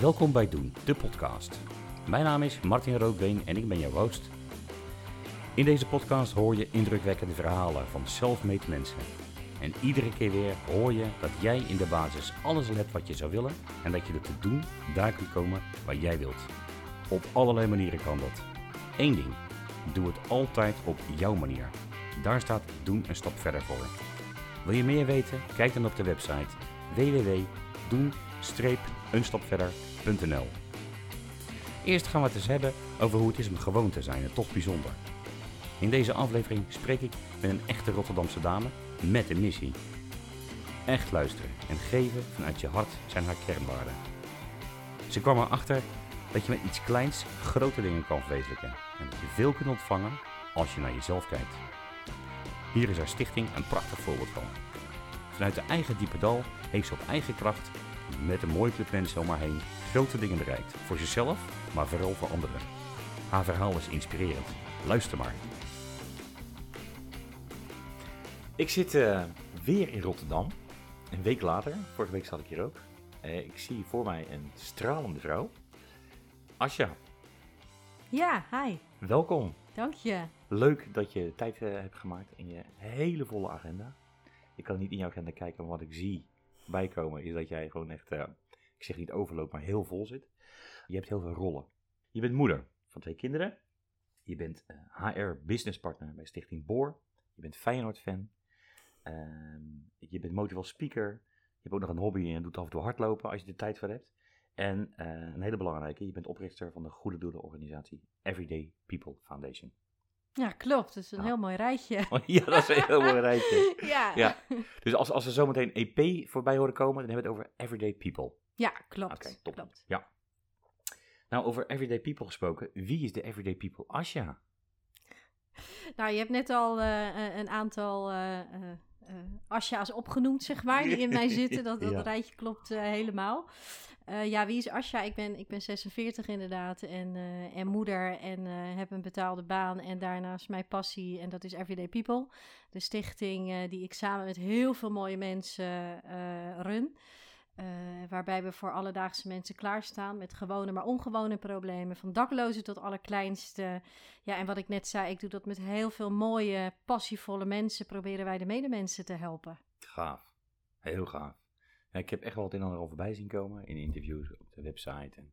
Welkom bij Doen, de podcast. Mijn naam is Martin Roodbeen en ik ben jouw host. In deze podcast hoor je indrukwekkende verhalen van self-made mensen. En iedere keer weer hoor je dat jij in de basis alles hebt wat je zou willen en dat je er te doen daar kunt komen waar jij wilt. Op allerlei manieren kan dat. Eén ding, doe het altijd op jouw manier. Daar staat Doen een stap verder voor. Wil je meer weten? Kijk dan op de website www.doen-eenstapverder.nl Eerst gaan we het eens hebben over hoe het is om gewoon te zijn en toch bijzonder. In deze aflevering spreek ik met een echte Rotterdamse dame met een missie. Echt luisteren en geven vanuit je hart zijn haar kernwaarden. Ze kwam erachter dat je met iets kleins grote dingen kan verwezenlijken en dat je veel kunt ontvangen als je naar jezelf kijkt. Hier is haar stichting een prachtig voorbeeld van. Vanuit de eigen diepe dal heeft ze op eigen kracht, met een mooi club mensen om haar heen, grote dingen bereikt. Voor zichzelf, maar vooral voor anderen. Haar verhaal is inspirerend. Luister maar. Ik zit eh, weer in Rotterdam. Een week later, vorige week zat ik hier ook. Eh, ik zie voor mij een stralende vrouw. Asja, Ja, hi. welkom. Dank je. Leuk dat je tijd eh, hebt gemaakt in je hele volle agenda. Ik kan niet in jouw agenda kijken, maar wat ik zie bijkomen is dat jij gewoon echt, eh, ik zeg niet overloopt, maar heel vol zit. Je hebt heel veel rollen. Je bent moeder van twee kinderen. Je bent eh, HR business partner bij Stichting Boor. Je bent Feyenoord fan. Ehm, je bent motivational speaker. Je hebt ook nog een hobby en doet af en toe hardlopen als je er tijd voor hebt. En eh, een hele belangrijke, je bent oprichter van de goede doelenorganisatie Everyday People Foundation. Ja, klopt. Het is een heel mooi rijtje. Oh, ja, dat is een heel mooi rijtje. ja. Ja. Dus als, als er zometeen EP voorbij horen komen, dan hebben we het over Everyday People. Ja, klopt. Oké, top. klopt. Ja. Nou, over Everyday People gesproken. Wie is de Everyday People? Asja. Nou, je hebt net al eh, eh, een aantal eh, Asja's opgenoemd, zeg maar, die in mij zitten. Dat, dat Ja. rijtje klopt eh, helemaal. Eh, ja, wie is Asja? Ik ben, ik ben 46 inderdaad en, eh, en moeder en eh, heb een betaalde baan. En daarnaast mijn passie en dat is Everyday People. De stichting eh, die ik samen met heel veel mooie mensen eh, run. Eh, waarbij we voor alledaagse mensen klaarstaan met gewone, maar ongewone problemen. Van daklozen tot allerkleinste. Ja, en wat ik net zei, ik doe dat met heel veel mooie, passievolle mensen. Proberen wij de medemensen te helpen. Gaaf. Heel gaaf. Ja, ik heb echt wel het een en ander al voorbij zien komen in interviews op de website. En,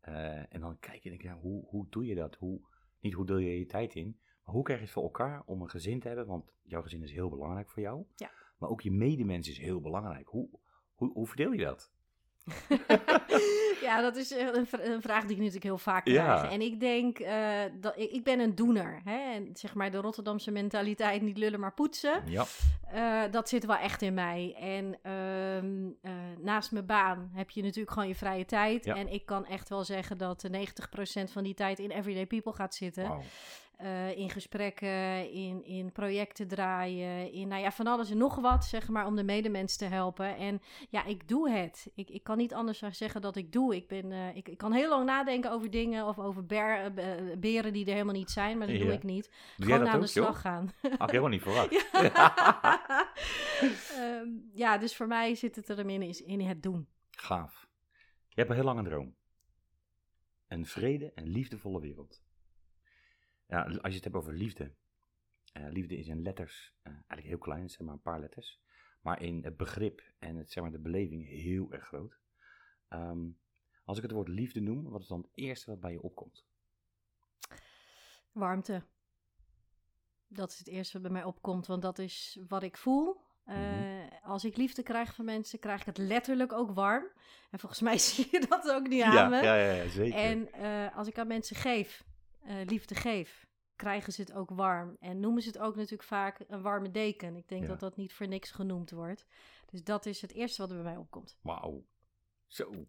eh, en dan kijk je en denk ja, hoe, hoe doe je dat? Hoe, niet hoe deel je je tijd in, maar hoe krijg je het voor elkaar om een gezin te hebben? Want jouw gezin is heel belangrijk voor jou. Ja. Maar ook je medemens is heel belangrijk. Hoe, hoe, hoe verdeel je dat? ja, dat is een, v- een vraag die ik natuurlijk heel vaak Ja. krijg. En ik denk, eh, dat ik, ik ben een doener. Hè? En zeg maar de Rotterdamse mentaliteit, niet lullen maar poetsen. Ja. Eh, dat zit wel echt in mij. En ehm, eh, naast mijn baan heb je natuurlijk gewoon je vrije tijd. Ja. En ik kan echt wel zeggen dat eh, 90% van die tijd in Everyday People gaat zitten. Wauw. Eh, in gesprekken, in, in projecten draaien, in nou ja, van alles en nog wat, zeg maar, om de medemens te helpen. En ja, ik doe het. Ik, ik kan niet anders zeggen dat ik doe. Ik, ben, eh, ik, ik kan heel lang nadenken over dingen of over ber- eh, be- beren die er helemaal niet zijn, maar dat doe Ja. ik niet. Doe Gewoon aan ook, de joh? slag gaan. Had ik helemaal niet verwacht. Ehm, ja, dus voor mij zit het er in, is in het doen. Gaaf. Je hebt een heel lange droom. Een vrede en liefdevolle wereld. Ja, als je het hebt over liefde. eh, liefde is in letters eh, eigenlijk heel klein, zijn maar een paar letters. Maar in het begrip en het, zeg maar, de beleving heel erg groot. Ehm, als ik het woord liefde noem, wat is dan het eerste wat bij je opkomt? Warmte. Dat is het eerste wat bij mij opkomt, want dat is wat ik voel. Eh, Mhm. Als ik liefde krijg van mensen, krijg ik het letterlijk ook warm. En volgens mij zie je dat ook niet aan me. ja, ja, zeker. En als ik aan mensen geef, eh, liefde geef, krijgen ze het ook warm. En noemen ze het ook natuurlijk vaak een warme deken. Ik denk Ja. dat dat niet voor niks genoemd wordt. Dus dat is het eerste wat er bij mij opkomt. Wauw. Zo.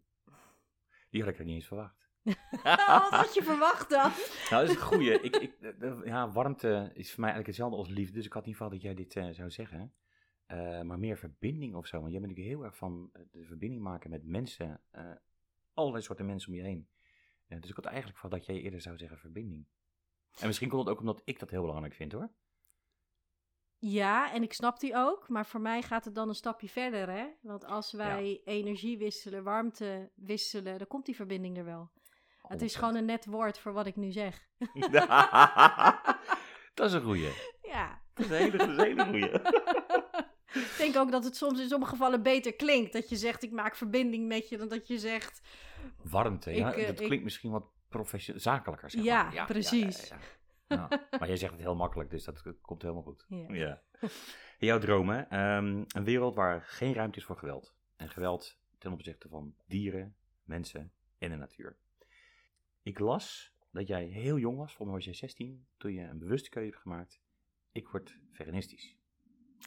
Die had ik er niet eens verwacht. wat had je verwacht dan? Nou, dat is een goeie. ik, ik, eh, eh, ja, warmte is voor mij eigenlijk hetzelfde als liefde. Dus ik had niet verwacht dat jij dit zou zeggen. Maar meer verbinding of zo. Want jij bent natuurlijk heel erg van de verbinding maken met mensen. eh, allerlei soorten mensen om je heen. Eh, dus ik had eigenlijk verwacht dat jij eerder zou zeggen verbinding. En misschien komt het ook omdat ik dat heel belangrijk vind hoor. Ja, en ik snap die ook. Maar voor mij gaat het dan een stapje verder, hè? Want als wij energie wisselen, warmte wisselen, dan komt die verbinding er wel. Het is 100%. gewoon een net woord voor wat ik nu zeg. dat is een goeie. Ja. Dat is een hele, dat is een hele goeie. Ik denk ook dat het soms in sommige gevallen beter klinkt. Dat je zegt, ik maak verbinding met je, dan dat je zegt... Warmte, ja. Ik, eh, dat ik- klinkt misschien wat professioneel, zakelijker, zeg Ja, maar. precies. Ja, ja, ja. Ja. Maar jij zegt het heel makkelijk, dus dat komt helemaal goed. Ja. Ja. Jouw dromen. ehm, een wereld waar geen ruimte is voor geweld. En geweld ten opzichte van dieren, mensen en de natuur. Ik las dat jij heel jong was, volgens mij was jij 16, toen je een bewuste keuze hebt gemaakt. Ik word veganistisch.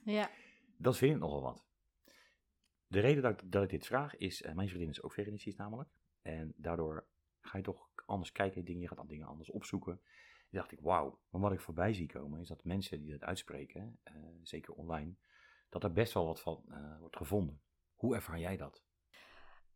Ja, Dat vind ik nogal wat. De reden dat, ik- dat ik dit vraag is, eh, mijn vriendin is ook veganistisch namelijk. En daardoor ga je toch anders kijken naar dingen, je gaat dan dingen anders opzoeken. Toen dacht ik, wauw. Maar wat ik voorbij zie komen, is dat mensen die dat uitspreken, eh, zeker online, dat er best wel wat van eh, wordt gevonden. Hoe ervaar jij dat?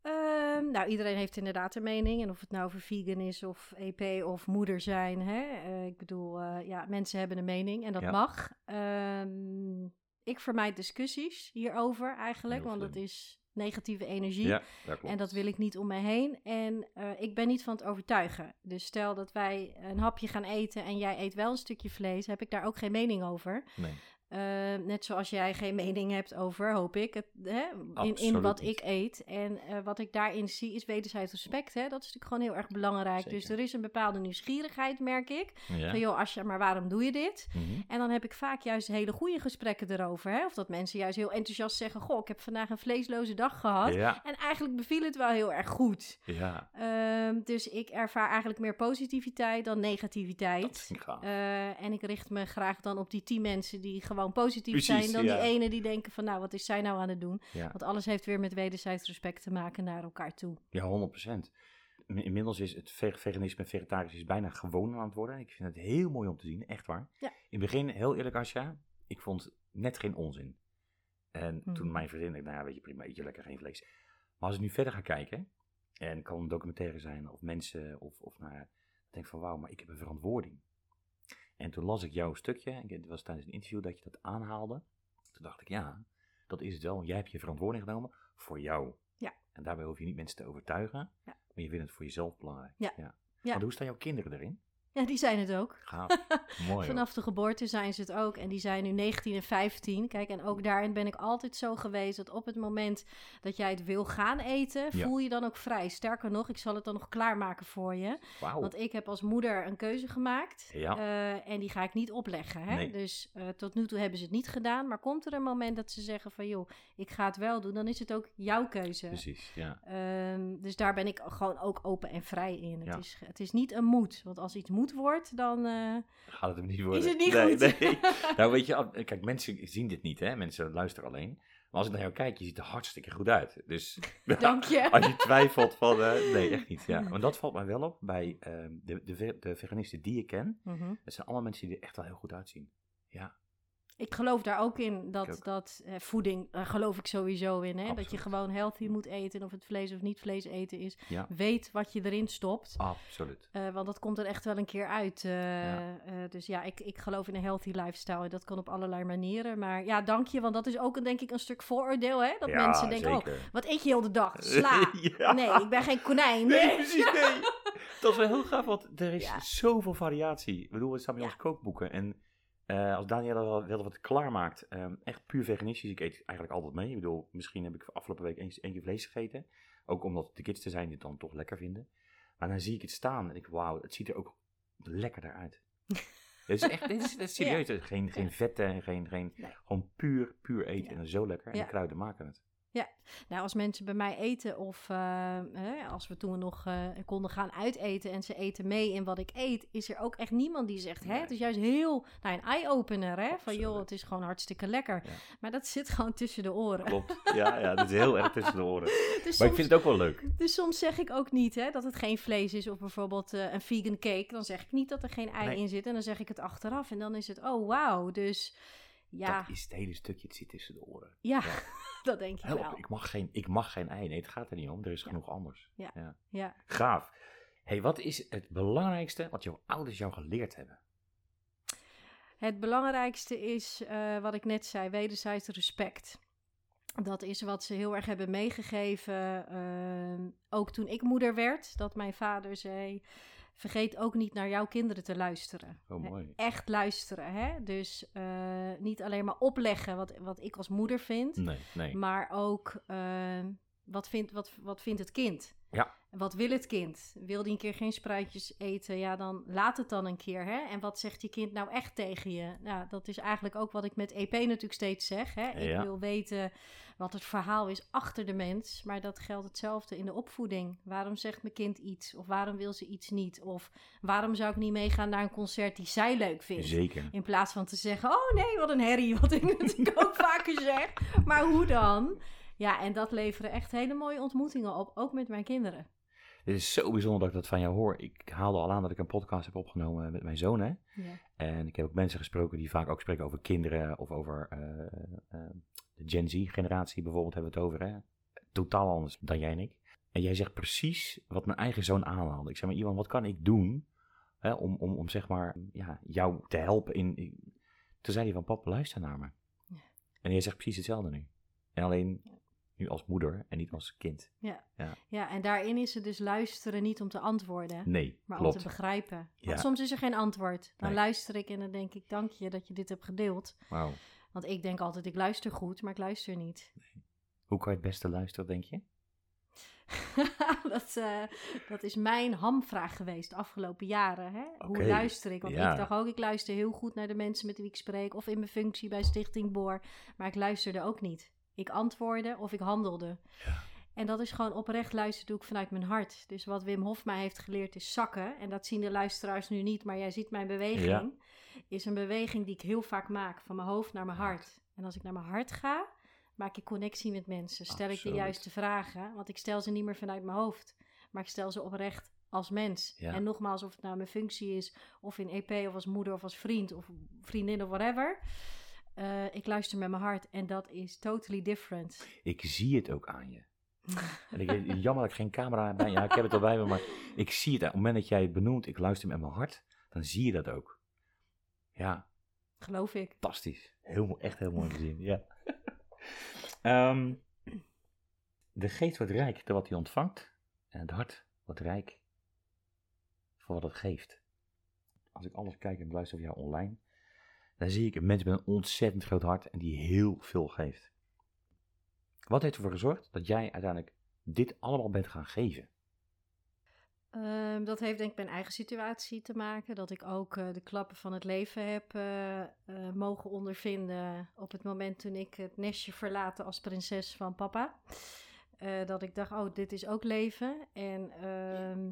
Ehm, nou, iedereen heeft inderdaad een mening. En of het nou over vegan is of EP of moeder zijn. Hè? Eh, ik bedoel, ja, mensen hebben een mening en dat Ja. mag. Ehm, ik vermijd discussies hierover eigenlijk, want dat is negatieve energie. dat. En dat wil ik niet om mij heen. En eh, ik ben niet van het overtuigen. Dus stel dat wij een hapje gaan eten en jij eet wel een stukje vlees, heb ik daar ook geen mening over. Nee. Eh, net zoals jij geen mening hebt over, hoop ik, het, hè, in, wat ik eet. En eh, wat ik daarin zie is wederzijds respect. Hè? Dat is natuurlijk gewoon heel erg belangrijk. Dus er is een bepaalde nieuwsgierigheid, merk ik. Ja. Van joh, als je, maar waarom doe je dit? Mhm. En dan heb ik vaak juist hele goede gesprekken erover. Hè? Of dat mensen juist heel enthousiast zeggen: Goh, ik heb vandaag een vleesloze dag gehad. Ja, En eigenlijk beviel het wel heel erg goed. ja, Ehm, dus ik ervaar eigenlijk meer positiviteit dan negativiteit. ik. Eh, en ik richt me graag dan op die tien mensen die gewoon positief Precies, zijn. Dan ja. die ene die denken van nou, wat is zij nou aan het doen? ja. Want alles heeft weer met wederzijds respect te maken naar elkaar toe. Ja, 100%. In- Inmiddels is het ve- veganisme en vegetarisme is bijna gewoon aan het worden. Ik vind het heel mooi om te zien, echt waar. Ja. In het begin, heel eerlijk Asja, ik vond net geen onzin. En toen Mhm. mijn vriendin, ik, nou ja, weet je, prima, eet je lekker geen vlees. Maar als ik nu verder ga kijken, en kan een documentaire zijn, of mensen, of, of naar, dan denk ik van wauw, maar ik heb een verantwoording. En toen las ik jouw stukje, en het was tijdens een interview dat je dat aanhaalde. Toen dacht ik, ja, dat is het wel. Jij hebt je verantwoording genomen voor jou. Ja. En daarbij hoef je niet mensen te overtuigen, Ja. maar je vindt het voor jezelf belangrijk. Ja. ja. Ja. Want hoe staan jouw kinderen erin? Ja, die zijn het ook. Gaaf. Mooi. Vanaf de geboorte zijn ze het ook. En die zijn nu 19 en 15. Kijk, en ook daarin ben ik altijd zo geweest dat op het moment dat jij het wil gaan eten, Ja. voel je dan ook vrij. Sterker nog, ik zal het dan nog klaarmaken voor je. Want ik heb als moeder een keuze gemaakt. Ja. eh, en die ga ik niet opleggen. Hè? Nee. Dus eh, tot nu toe hebben ze het niet gedaan. Maar komt er een moment dat ze zeggen van joh, ik ga het wel doen, dan is het ook jouw keuze. Precies, ja. Ehm, dus daar ben ik gewoon ook open en vrij in. Ja. Het, is, het is niet een moet. Want als iets moet wordt, dan. eh, Gaat het hem niet worden. het niet nee, goed? Nee. nou weet je, kijk, mensen zien dit niet, hè. Mensen luisteren alleen. Maar als ik naar jou kijk, je ziet er hartstikke goed uit. Dus Dank je. als je twijfelt van, eh, nee, echt niet. Ja. Want dat valt mij wel op bij ehm, de, de, de veganisten die ik ken. Mhm. Dat zijn allemaal mensen die er echt wel heel goed uitzien. Ja, Ik geloof daar ook in dat, ook. dat eh, voeding, daar geloof ik sowieso in. Hè? Dat je gewoon healthy moet eten. Of het vlees of niet vlees eten is. ja, Weet wat je erin stopt. absoluut. Eh, want dat komt er echt wel een keer uit. eh, Ja. eh, dus ja, ik, ik geloof in een healthy lifestyle. En dat kan op allerlei manieren. Maar ja, dank je. Want dat is ook een, denk ik een stuk vooroordeel. Hè? Dat Ja, mensen denken, oh, zeker. wat eet je heel de dag? Sla. Nee, ik ben geen konijn. Nee, precies, nee. Dat is wel heel gaaf, want er is zoveel variatie. Ik bedoel, het staat bij ons kookboeken. En eh, als Daniela wel, wat klaarmaakt, ehm echt puur veganistisch. Ik eet eigenlijk altijd mee. Ik bedoel, misschien heb ik afgelopen week eens één keer vlees gegeten. Ook omdat de kids zijn die het dan toch lekker vinden. Maar dan zie ik het staan en ik, wauw, het ziet er ook lekkerder uit. Het is echt, dit is, dit is serieus. Geen, geen vetten en geen, geen, Nee. gewoon puur, puur eten. Ja. En zo lekker. En Ja. de kruiden maken het. Nou, als mensen bij mij eten of eh, hè, als we toen nog eh, konden gaan uiteten en ze eten mee in wat ik eet, is er ook echt niemand die zegt, hè, het is juist heel, nou, een eye-opener, hè, van joh, het is gewoon hartstikke lekker. Ja. Maar dat zit gewoon tussen de oren. Klopt. Ja, ja, dat is heel erg tussen de oren. Dus Maar ik vind het ook wel leuk. dus soms zeg ik ook niet hè, dat het geen vlees is of bijvoorbeeld eh, een vegan cake. Dan zeg ik niet dat er geen ei Nee. in zit en dan zeg ik het achteraf en dan is het, oh wauw. Dus ja, Dat is het hele stukje, het zit tussen de oren. ja, ja. dat denk ik Help, wel. ik mag, geen, ik mag geen ei. Nee, het gaat er niet om. Er is Ja. genoeg anders. Ja. Gaaf. hey, wat is het belangrijkste wat jouw ouders jou geleerd hebben? Het belangrijkste is, eh, wat ik net zei, wederzijds respect. Dat is wat ze heel erg hebben meegegeven. ehm, ook toen ik moeder werd, dat mijn vader zei: vergeet ook niet naar jouw kinderen te luisteren. Oh, mooi. Echt luisteren, hè? Dus eh, niet alleen maar opleggen wat, wat ik als moeder vind, Nee, nee. maar ook eh, wat, vindt, wat, wat vindt het kind? Ja. Wat wil het kind? Wil die een keer geen spruitjes eten? Ja, dan laat het dan een keer. Hè? En wat zegt je kind nou echt tegen je? Nou, dat is eigenlijk ook wat ik met EP natuurlijk steeds zeg. Hè? Ik Ja. wil weten wat het verhaal is achter de mens. Maar dat geldt hetzelfde in de opvoeding. Waarom zegt mijn kind iets? Of waarom wil ze iets niet? Of waarom zou ik niet meegaan naar een concert die zij leuk vindt? Zeker. In plaats van te zeggen, oh nee, wat een herrie, wat ik natuurlijk ook vaker zeg. Maar hoe dan? Ja, en dat leveren echt hele mooie ontmoetingen op, ook met mijn kinderen. Het is zo bijzonder dat ik dat van jou hoor. Ik haalde al aan dat ik een podcast heb opgenomen met mijn zoon, hè. Ja. En ik heb ook mensen gesproken die vaak ook spreken over kinderen of over eh, eh, de Gen Z-generatie bijvoorbeeld hebben we het over, hè. Totaal anders dan jij en ik. En jij zegt precies wat mijn eigen zoon aanhaalde. Ik zeg maar, Iwan, wat kan ik doen hè, om, om, om zeg maar ja, jou te helpen in... in- Toen zei hij van, papa, luister naar me. Ja. En jij zegt precies hetzelfde nu. En alleen nu als moeder en niet als kind. ja, en daarin is het dus luisteren niet om te antwoorden, Nee, maar om te begrijpen. Want Ja. soms is er geen antwoord. Dan Nee. luister ik en dan denk ik, dank je dat je dit hebt gedeeld. Wauw. Want ik denk altijd, ik luister goed, maar ik luister niet. Hoe kan je het beste luisteren, denk je? dat, eh, dat is mijn hamvraag geweest de afgelopen jaren. Hè? Hoe luister ik? Want ja. ik dacht ook, ik luister heel goed naar de mensen met wie ik spreek. Of in mijn functie bij Stichting Boor. Maar ik luisterde ook niet. Ik antwoordde of ik handelde. En dat is gewoon oprecht luisteren doe ik vanuit mijn hart. Dus wat Wim Hof mij heeft geleerd is zakken. En dat zien de luisteraars nu niet, maar jij ziet mijn beweging. Ja. Is een beweging die ik heel vaak maak. Van mijn hoofd naar mijn hart. En als ik naar mijn hart ga, maak ik connectie met mensen. Stel ik de juiste vragen. Want ik stel ze niet meer vanuit mijn hoofd. Maar ik stel ze oprecht als mens. Ja. En nogmaals, of het nou mijn functie is, of in EP, of als moeder, of als vriend, of vriendin, of whatever. Eh, ik luister met mijn hart en dat is totally different. Ik zie het ook aan je. En ik, jammer dat ik geen camera bij Ja, ik heb het al bij me, maar ik zie het. Op het moment dat jij het benoemt, ik luister met mijn hart, dan zie je dat ook. Ja, Geloof ik. fantastisch. Heel, echt heel mooi te zien, ja. Ehm, de geest wordt rijk door wat hij ontvangt. En het hart wordt rijk voor wat het geeft. Als ik anders kijk en luister naar jou online, dan zie ik een mens met een ontzettend groot hart en die heel veel geeft. Wat heeft ervoor gezorgd dat jij uiteindelijk dit allemaal bent gaan geven? Ehm, dat heeft denk ik mijn eigen situatie te maken. Dat ik ook eh, de klappen van het leven heb eh, eh, mogen ondervinden op het moment toen ik het nestje verlaten als prinses van papa. Dat ik dacht, oh, dit is ook leven. En ehm,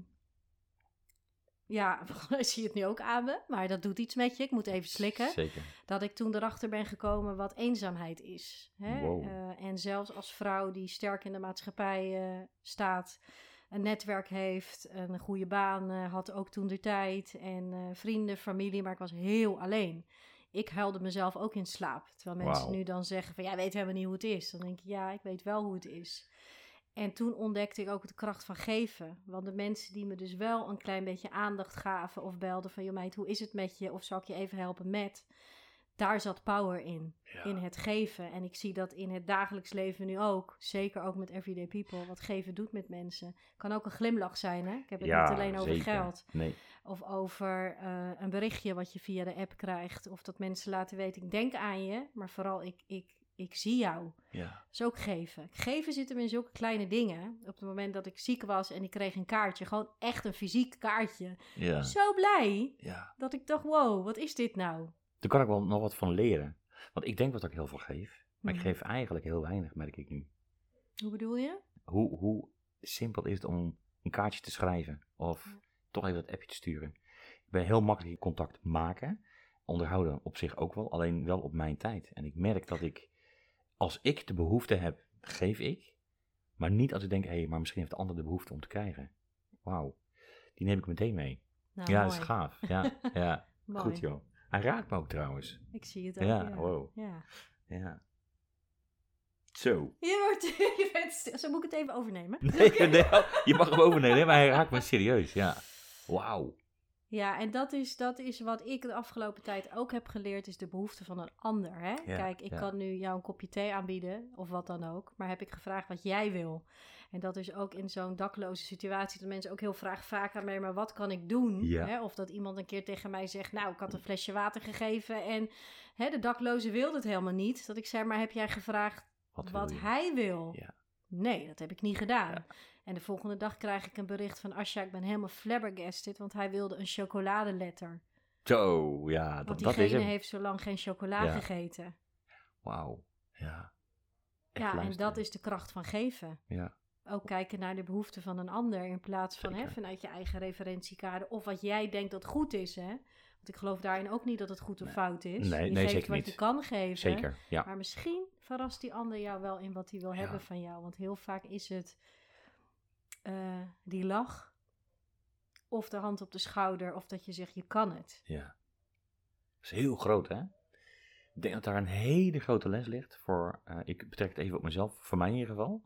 ja, ik zie het nu ook aan me, maar dat doet iets met je. Ik moet even slikken. Zeker. dat ik toen erachter ben gekomen wat eenzaamheid is. Hè? Wow. Eh, en zelfs als vrouw die sterk in de maatschappij eh, staat, een netwerk heeft, een goede baan eh, had ook toen de tijd en vrienden, familie, maar ik was heel alleen. Ik huilde mezelf ook in slaap. Terwijl mensen nu dan zeggen van ja, weet helemaal niet hoe het is. Dan denk ik ja, ik weet wel hoe het is. En toen ontdekte ik ook de kracht van geven. Want de mensen die me dus wel een klein beetje aandacht gaven of belden van... joh meid, hoe is het met je? Of zal ik je even helpen met? Daar zat power in, Ja. in het geven. En ik zie dat in het dagelijks leven nu ook. Zeker ook met Everyday People. Wat geven doet met mensen. Kan ook een glimlach zijn, hè? Ik heb het Ja, niet alleen over zeker. geld. Nee. Of over eh, een berichtje wat je via de app krijgt. Of dat mensen laten weten, ik denk aan je. Maar vooral, ik, ik, ik zie jou. Ja. Dat is ook geven. Geven zit hem in zulke kleine dingen. Op het moment dat ik ziek was en ik kreeg een kaartje, gewoon echt een fysiek kaartje. Ja. Zo blij ja. dat ik dacht, wow, wat is dit nou? Daar kan ik wel nog wat van leren. Want ik denk dat ik heel veel geef. Maar ik Mhm. geef eigenlijk heel weinig, merk ik nu. Hoe bedoel je? Hoe, hoe simpel is het om een kaartje te schrijven? Of Ja. toch even dat appje te sturen? Ik ben heel makkelijk in contact maken. Onderhouden op zich ook wel, alleen wel op mijn tijd. En ik merk dat ik, als ik de behoefte heb, geef ik. Maar niet als ik denk, hé, hey, maar misschien heeft de ander de behoefte om te krijgen. Wauw, die neem ik meteen mee. Nou, ja, mooi. dat is gaaf. Ja, ja. Goed joh. Hij raakt me ook trouwens. Ik zie het ook. Ja, Ja, wow. ja. Ja. Zo. Je wordt, je bent stil. Zo moet ik het even overnemen. Nee, nee, je mag hem overnemen, maar hij raakt me serieus, ja. Wauw. Ja, en dat is, dat is wat ik de afgelopen tijd ook heb geleerd, is de behoefte van een ander. Hè? Kijk, ik ja. kan nu jou een kopje thee aanbieden, of wat dan ook, maar heb ik gevraagd wat jij wil? En dat is ook in zo'n dakloze situatie, dat mensen ook heel vraag, vaak aan mij, maar wat kan ik doen? Ja. Hè? Of dat iemand een keer tegen mij zegt, nou, ik had een flesje water gegeven en hè, de dakloze wilde het helemaal niet. Dat ik zei, maar heb jij gevraagd Wat, wat, wil je? hij wil? Ja. Nee, dat heb ik niet gedaan. Ja. En de volgende dag krijg ik een bericht van Asja, ik ben helemaal flabbergasted, want hij wilde een chocoladeletter. Zo, ja, Want dat, dat is diegene hem. heeft zo lang geen chocola Ja. gegeten. Wauw, ja. Echt Ja, en dat is de kracht van geven. Ja, Ook kijken naar de behoeften van een ander in plaats van hè, vanuit je eigen referentiekader of wat jij denkt dat goed is. Hè? Want ik geloof daarin ook niet dat het goed of Nee. fout is. Nee, je nee, geeft zeker wat niet. je kan geven. zeker. Ja, Maar misschien verrast die ander jou wel in wat hij wil Ja. hebben van jou. Want heel vaak is het eh, die lach, of de hand op de schouder, of dat je zegt je kan het. ja. Dat is heel groot, hè? Ik denk dat daar een hele grote les ligt voor, eh, ik betrek het even op mezelf, voor mij in ieder geval.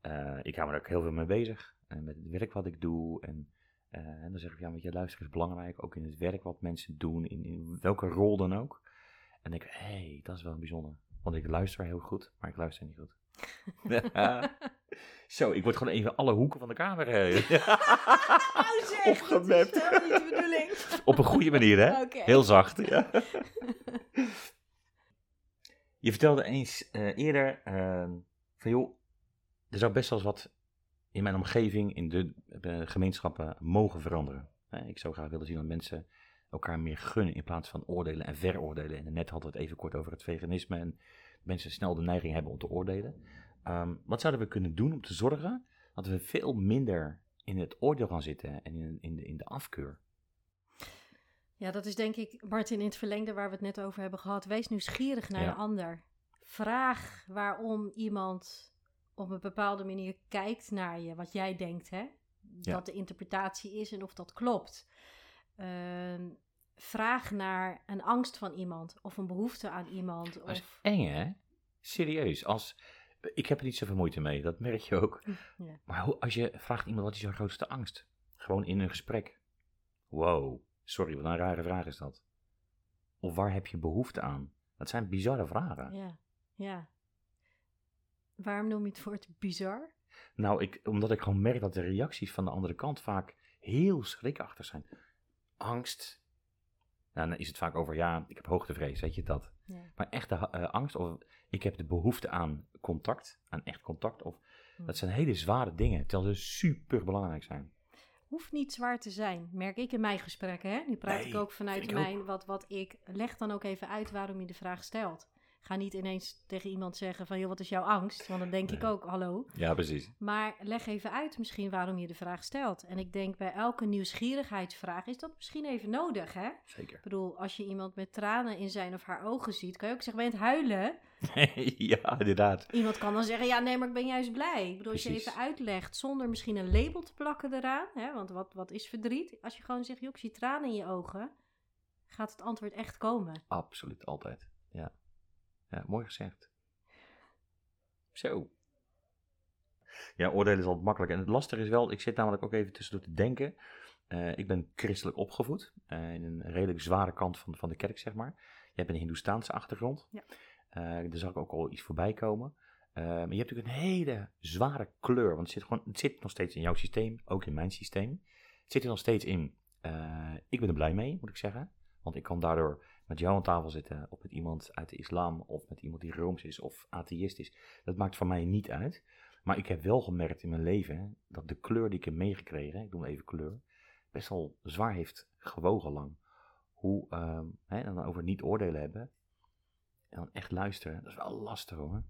Eh, ik hou me er ook heel veel mee bezig. eh, met het werk wat ik doe. En, en dan zeg ik, ja, want je luisteren is belangrijk. Ook in het werk wat mensen doen. In, in welke rol dan ook. En dan denk ik, hé, hey, dat is wel bijzonder. Want ik luister heel goed, maar ik luister niet goed. Zo, ik word gewoon even alle hoeken van de kamer eh, Nou Opgemapt. dat is niet de bedoeling. op een goede manier, hè? Heel zacht, ja. Je vertelde eens eh, eerder eh, van, joh, er zou best wel eens wat in mijn omgeving, in de eh, gemeenschappen, mogen veranderen. Ik zou graag willen zien dat mensen elkaar meer gunnen in plaats van oordelen en veroordelen. En net hadden we het even kort over het veganisme en mensen snel de neiging hebben om te oordelen. Ehm, wat zouden we kunnen doen om te zorgen dat we veel minder in het oordeel gaan zitten en in, in, de, in de afkeur? Ja, dat is denk ik, Martin, in het verlengde waar we het net over hebben gehad. Wees nieuwsgierig naar Ja. een ander. Vraag waarom iemand op een bepaalde manier kijkt naar je, wat jij denkt, hè? Ja. Dat de interpretatie is en of dat klopt. Ehm, vraag naar een angst van iemand of een behoefte aan iemand. Dat is Of, eng, hè? Serieus. Als, ik heb er niet zoveel moeite mee, dat merk je ook. Ja. Maar hoe, als je vraagt iemand wat is jouw grootste angst? Gewoon in een gesprek. Wow, sorry, wat een rare vraag is dat. Of waar heb je behoefte aan? Dat zijn bizarre vragen. ja, ja. Waarom noem je het woord bizar? Nou, ik, omdat ik gewoon merk dat de reacties van de andere kant vaak heel schrikachtig zijn. Angst. Nou, dan is het vaak over, ja, ik heb hoogtevrees, weet je dat. Ja. Maar echte eh, angst, of ik heb de behoefte aan contact, aan echt contact, of Hm. dat zijn hele zware dingen, terwijl ze super belangrijk zijn. Hoeft niet zwaar te zijn, merk ik in mijn gesprekken. Hè? Nu praat Nee, ik ook vanuit mijn, wat, wat ik leg dan ook even uit waarom je de vraag stelt. Ga niet ineens tegen iemand zeggen van, joh, wat is jouw angst? Want dan denk ik ook, hallo. Ja, precies. Maar leg even uit misschien waarom je de vraag stelt. En ik denk bij elke nieuwsgierigheidsvraag is dat misschien even nodig, hè? Zeker. Ik bedoel, als je iemand met tranen in zijn of haar ogen ziet, kan je ook zeggen, ben je het huilen? ja, inderdaad. Iemand kan dan zeggen, ja, nee, maar ik ben juist blij. Ik bedoel, als je even uitlegt zonder misschien een label te plakken eraan. Hè, want wat, wat is verdriet? Als je gewoon zegt, joh, ik zie tranen in je ogen. Gaat het antwoord echt komen. Absoluut, altijd. Ja. Ja, mooi gezegd. Zo. Ja, oordelen is altijd makkelijk. En het lastige is wel, ik zit namelijk ook even tussendoor te denken. Eh, ik ben christelijk opgevoed. eh, in een redelijk zware kant van, van de kerk, zeg maar. Je hebt een Hindoestaanse achtergrond. Ja. Eh, daar zag ik ook al iets voorbij komen. Eh, maar je hebt natuurlijk een hele zware kleur. Want het zit, gewoon, het zit nog steeds in jouw systeem, ook in mijn systeem. Het zit er nog steeds in. Eh, ik ben er blij mee, moet ik zeggen. Want ik kan daardoor met jou aan tafel zitten, of met iemand uit de islam, of met iemand die rooms is, of atheïst is. Dat maakt voor mij niet uit. Maar ik heb wel gemerkt in mijn leven dat de kleur die ik heb meegekregen, ik noem even kleur, best wel zwaar heeft gewogen lang. Hoe, en dan over niet oordelen hebben, en dan echt luisteren, dat is wel lastig hoor.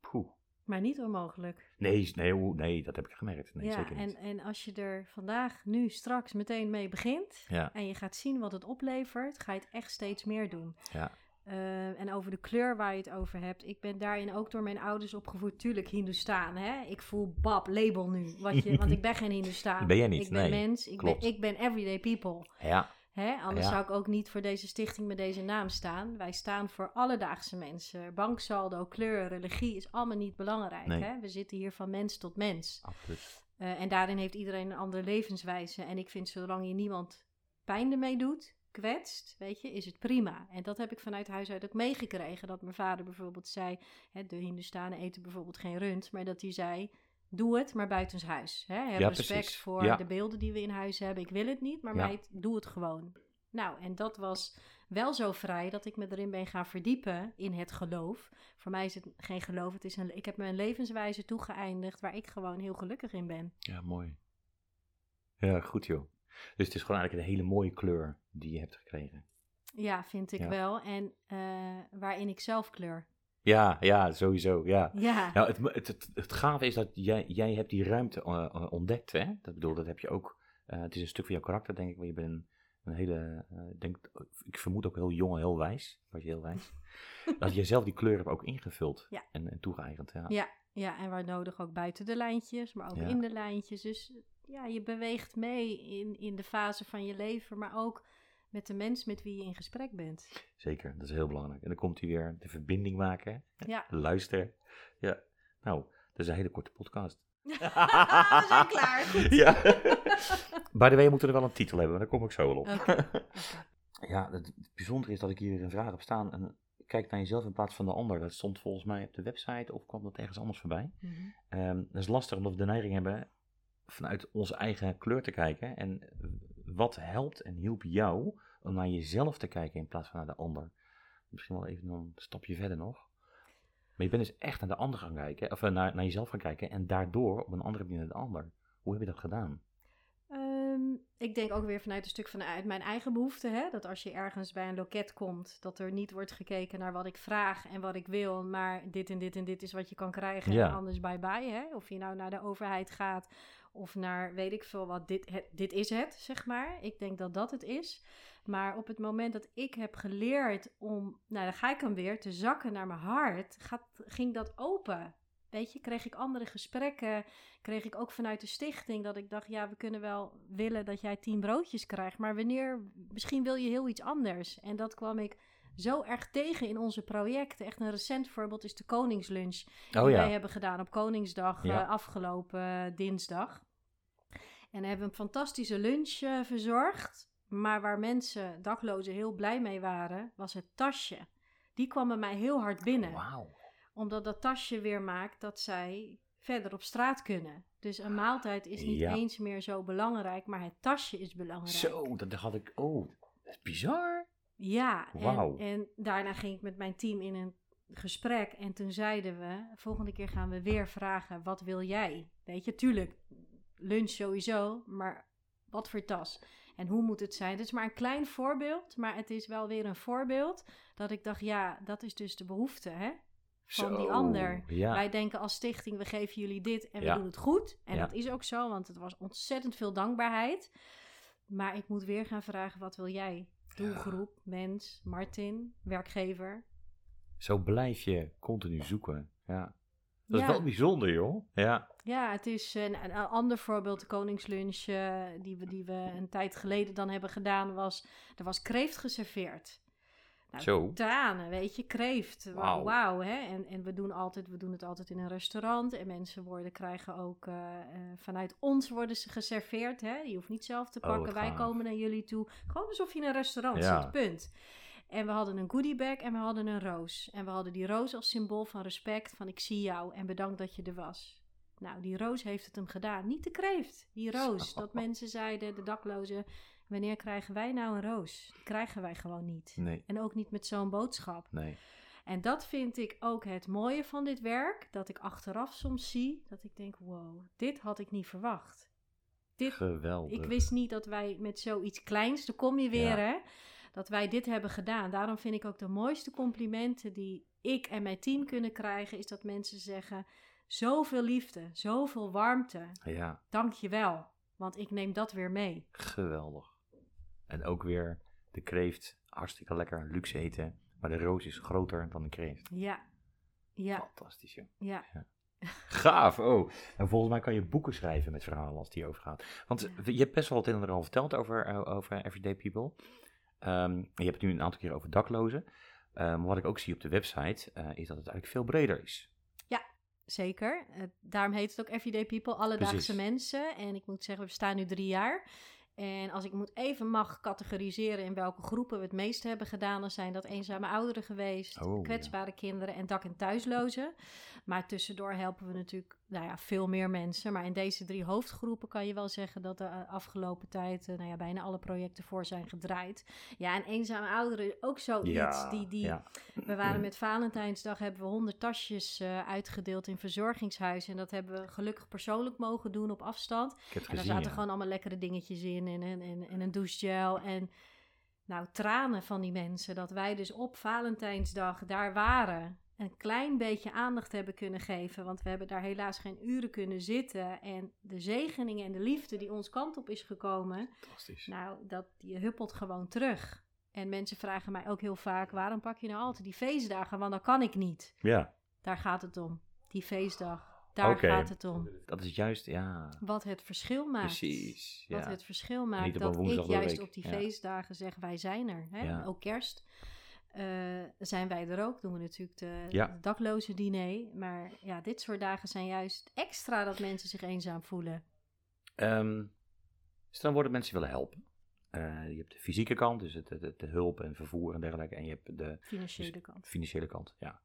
Poeh. Maar niet onmogelijk. Nee, nee, nee, dat heb ik gemerkt. Nee, ja, zeker en, niet. en als je er vandaag, nu, straks meteen mee begint... Ja, en je gaat zien wat het oplevert, ga je het echt steeds meer doen. ja, Eh, en over de kleur waar je het over hebt. Ik ben daarin ook door mijn ouders opgevoed. Tuurlijk Hindoestaan, hè. Ik voel Bab, label nu. Wat je, want ik ben geen Hindoestaan. Ben jij niet, Ik ben nee, mens. Ik klopt. ben, ik ben everyday people. ja, Hè? Anders Ja. zou ik ook niet voor deze stichting met deze naam staan. Wij staan voor alledaagse mensen. Banksaldo, kleur, religie is allemaal niet belangrijk. Nee. Hè? We zitten hier van mens tot mens. absoluut. Eh, en daarin heeft iedereen een andere levenswijze. En ik vind, zolang je niemand pijn ermee doet, kwetst, weet je, is het prima. En dat heb ik vanuit huis uit ook meegekregen. Dat mijn vader bijvoorbeeld zei, hè, de Hindustanen eten bijvoorbeeld geen rund, maar dat hij zei, doe het, maar buitenshuis. Hè? Heb Ja, respect precies. voor Ja. de beelden die we in huis hebben. Ik wil het niet, maar Ja. meid, doe het gewoon. Nou, en dat was wel zo vrij dat ik me erin ben gaan verdiepen in het geloof. Voor mij is het geen geloof, het is een, ik heb een levenswijze toegeëindigd waar ik gewoon heel gelukkig in ben. Ja, mooi. Ja, goed joh. Dus het is gewoon eigenlijk een hele mooie kleur die je hebt gekregen. Ja, vind ik Ja. wel. En eh, waarin ik zelf kleur. Ja, ja, sowieso, ja. Ja, Nou, het, het, het, het gave is dat jij, jij hebt die ruimte eh, eh, ontdekt, hè? Dat bedoel, dat heb je ook. eh, het is een stuk van jouw karakter, denk ik. Want je bent een, hele, denk, ik vermoed ook heel jong heel wijs. Was je heel wijs. dat je zelf die kleur hebt ook ingevuld Ja. en, en toegeëigend. Ja. Ja. ja, en waar nodig ook buiten de lijntjes, maar ook Ja. in de lijntjes. Dus ja, je beweegt mee in, in de fase van je leven, maar ook met de mens met wie je in gesprek bent. Zeker, dat is heel belangrijk. En dan komt hij weer de verbinding maken? Ja. luisteren. Ja, nou, dat is een hele korte podcast. We zijn klaar. Goed. Ja. By the way, we moeten er wel een titel hebben, maar daar kom ik zo wel op. Ja, het, bijzondere is dat ik hier een vraag heb staan en kijk naar jezelf in plaats van de ander. Dat stond volgens mij op de website of kwam dat ergens anders voorbij. Ehm, dat is lastig omdat we de neiging hebben vanuit onze eigen kleur te kijken. En wat helpt en hielp jou om naar jezelf te kijken in plaats van naar de ander? Misschien wel even een stapje verder nog. Maar je bent dus echt naar de ander gaan kijken, of eh, naar, naar jezelf gaan kijken en daardoor op een andere manier naar de ander. Hoe heb je dat gedaan? Ehm, ik denk ook weer vanuit een stuk vanuit mijn eigen behoefte. Hè? Dat als je ergens bij een loket komt, dat er niet wordt gekeken naar wat ik vraag en wat ik wil. Maar dit en dit en dit is wat je kan krijgen. Ja. En anders bye bye. Hè? Of je nou naar de overheid gaat of naar weet ik veel wat. Dit, dit is het, zeg maar. Ik denk dat dat het is. Maar op het moment dat ik heb geleerd om, nou dan ga ik hem weer, te zakken naar mijn hart, gaat, ging dat open. Weet je, kreeg ik andere gesprekken, kreeg ik ook vanuit de stichting dat ik dacht, ja, we kunnen wel willen dat jij tien broodjes krijgt, maar wanneer, misschien wil je heel iets anders. En dat kwam ik zo erg tegen in onze projecten. Echt een recent voorbeeld is de Koningslunch Oh die ja, wij hebben gedaan op Koningsdag Ja. eh, afgelopen eh, dinsdag. En hebben een fantastische lunch eh, verzorgd. Maar waar mensen, daklozen, heel blij mee waren, was het tasje. Die kwam bij mij heel hard binnen. wauw. Omdat dat tasje weer maakt dat zij verder op straat kunnen. Dus een maaltijd is niet Ja. eens meer zo belangrijk, maar het tasje is belangrijk. Zo, dat had ik, oh, dat is bizar. Ja, en, en daarna ging ik met mijn team in een gesprek en toen zeiden we, volgende keer gaan we weer vragen, wat wil jij? Weet je, tuurlijk, lunch sowieso, maar wat voor tas? En hoe moet het zijn? Het is maar een klein voorbeeld, maar het is wel weer een voorbeeld dat ik dacht, ja, dat is dus de behoefte, hè? Van die ander. Ja. Wij denken als stichting, we geven jullie dit en we doen het goed. En Ja. dat is ook zo, want het was ontzettend veel dankbaarheid. Maar ik moet weer gaan vragen, wat wil jij? Doelgroep, mens, Martin, werkgever. Zo blijf je continu zoeken. Ja. Dat ja. is wel bijzonder, joh. Ja. ja, het is een, een ander voorbeeld, de Koningslunch, die, we, die we een tijd geleden dan hebben gedaan, was, er was kreeft geserveerd. Nou, Zo. Tranen, weet je, kreeft. Wa- Wauw. Hè. En, en we, doen altijd, we doen het altijd in een restaurant. En mensen worden, krijgen ook eh, eh, vanuit ons worden ze geserveerd. Hè. Je hoeft niet zelf te Oh, pakken. Wij komen naar jullie toe. Gewoon alsof je in een restaurant Ja. zit, punt. En we hadden een goodiebag en we hadden een roos. En we hadden die roos als symbool van respect. Van ik zie jou en bedankt dat je er was. Nou, die roos heeft het hem gedaan. Niet de kreeft, die roos. Dat mensen zeiden, de daklozen... Wanneer krijgen wij nou een roos? Die krijgen wij gewoon niet. Nee, En ook niet met zo'n boodschap. nee. En dat vind ik ook het mooie van dit werk. Dat ik achteraf soms zie dat ik denk: wow, dit had ik niet verwacht. Dit, Geweldig. ik wist niet dat wij met zoiets kleins, daar kom je weer Ja. hè, dat wij dit hebben gedaan. Daarom vind ik ook de mooiste complimenten die ik en mijn team kunnen krijgen, is dat mensen zeggen: zoveel liefde, zoveel warmte, Ja, dank je wel. Want ik neem dat weer mee. geweldig. En ook weer de kreeft, hartstikke lekker, luxe eten. Maar de roos is groter dan de kreeft. Ja, ja, Fantastisch, joh. ja. Gaaf, oh. En volgens mij kan je boeken schrijven met verhalen als die overgaat. Want Ja. je hebt best wel wat in al verteld over, eh, over Everyday People. Ehm, je hebt het nu een aantal keer over daklozen. Ehm, wat ik ook zie op de website, eh, is dat het eigenlijk veel breder is. Zeker. Eh, daarom heet het ook Everyday People, alledaagse Precies. mensen. En ik moet zeggen, we staan nu drie jaar. En als ik moet even mag categoriseren in welke groepen we het meest hebben gedaan, dan zijn dat eenzame ouderen geweest, Oh, ja. kwetsbare kinderen en dak- en thuislozen. Maar tussendoor helpen we natuurlijk nou ja, veel meer mensen. Maar in deze drie hoofdgroepen kan je wel zeggen dat de eh, afgelopen tijd eh, nou ja, bijna alle projecten voor zijn gedraaid. Ja, en eenzame ouderen is ook zoiets. ja, die, die, ja. we waren met Valentijnsdag, hebben we honderd tasjes eh, uitgedeeld in verzorgingshuizen. En dat hebben we gelukkig persoonlijk mogen doen op afstand. En daar gezien, zaten gewoon allemaal lekkere dingetjes in en, en, en, en een douchegel. En nou, tranen van die mensen. Dat wij dus op Valentijnsdag daar waren. Een klein beetje aandacht hebben kunnen geven. Want we hebben daar helaas geen uren kunnen zitten. En de zegeningen en de liefde die ons kant op is gekomen. Fantastisch. Nou, dat, die huppelt gewoon terug. En mensen vragen mij ook heel vaak: waarom pak je nou altijd die feestdagen? Want dat kan ik niet. Ja, Daar gaat het om. Die feestdag. Daar gaat het om. dat is juist, ja, Wat het verschil maakt. precies. Wat het verschil maakt. Dat ik juist week. op die Ja. feestdagen zeg: wij zijn er. Hè? Ja. Ook kerst. eh, zijn wij er ook. Doen we natuurlijk de, Ja. de dakloze diner. Maar ja, dit soort dagen zijn juist extra dat mensen zich eenzaam voelen. Ehm, stel dan worden mensen willen helpen. Eh, je hebt de fysieke kant, dus het, het, de hulp en vervoer en dergelijke. En je hebt de Financiële kant. financiële kant, ja.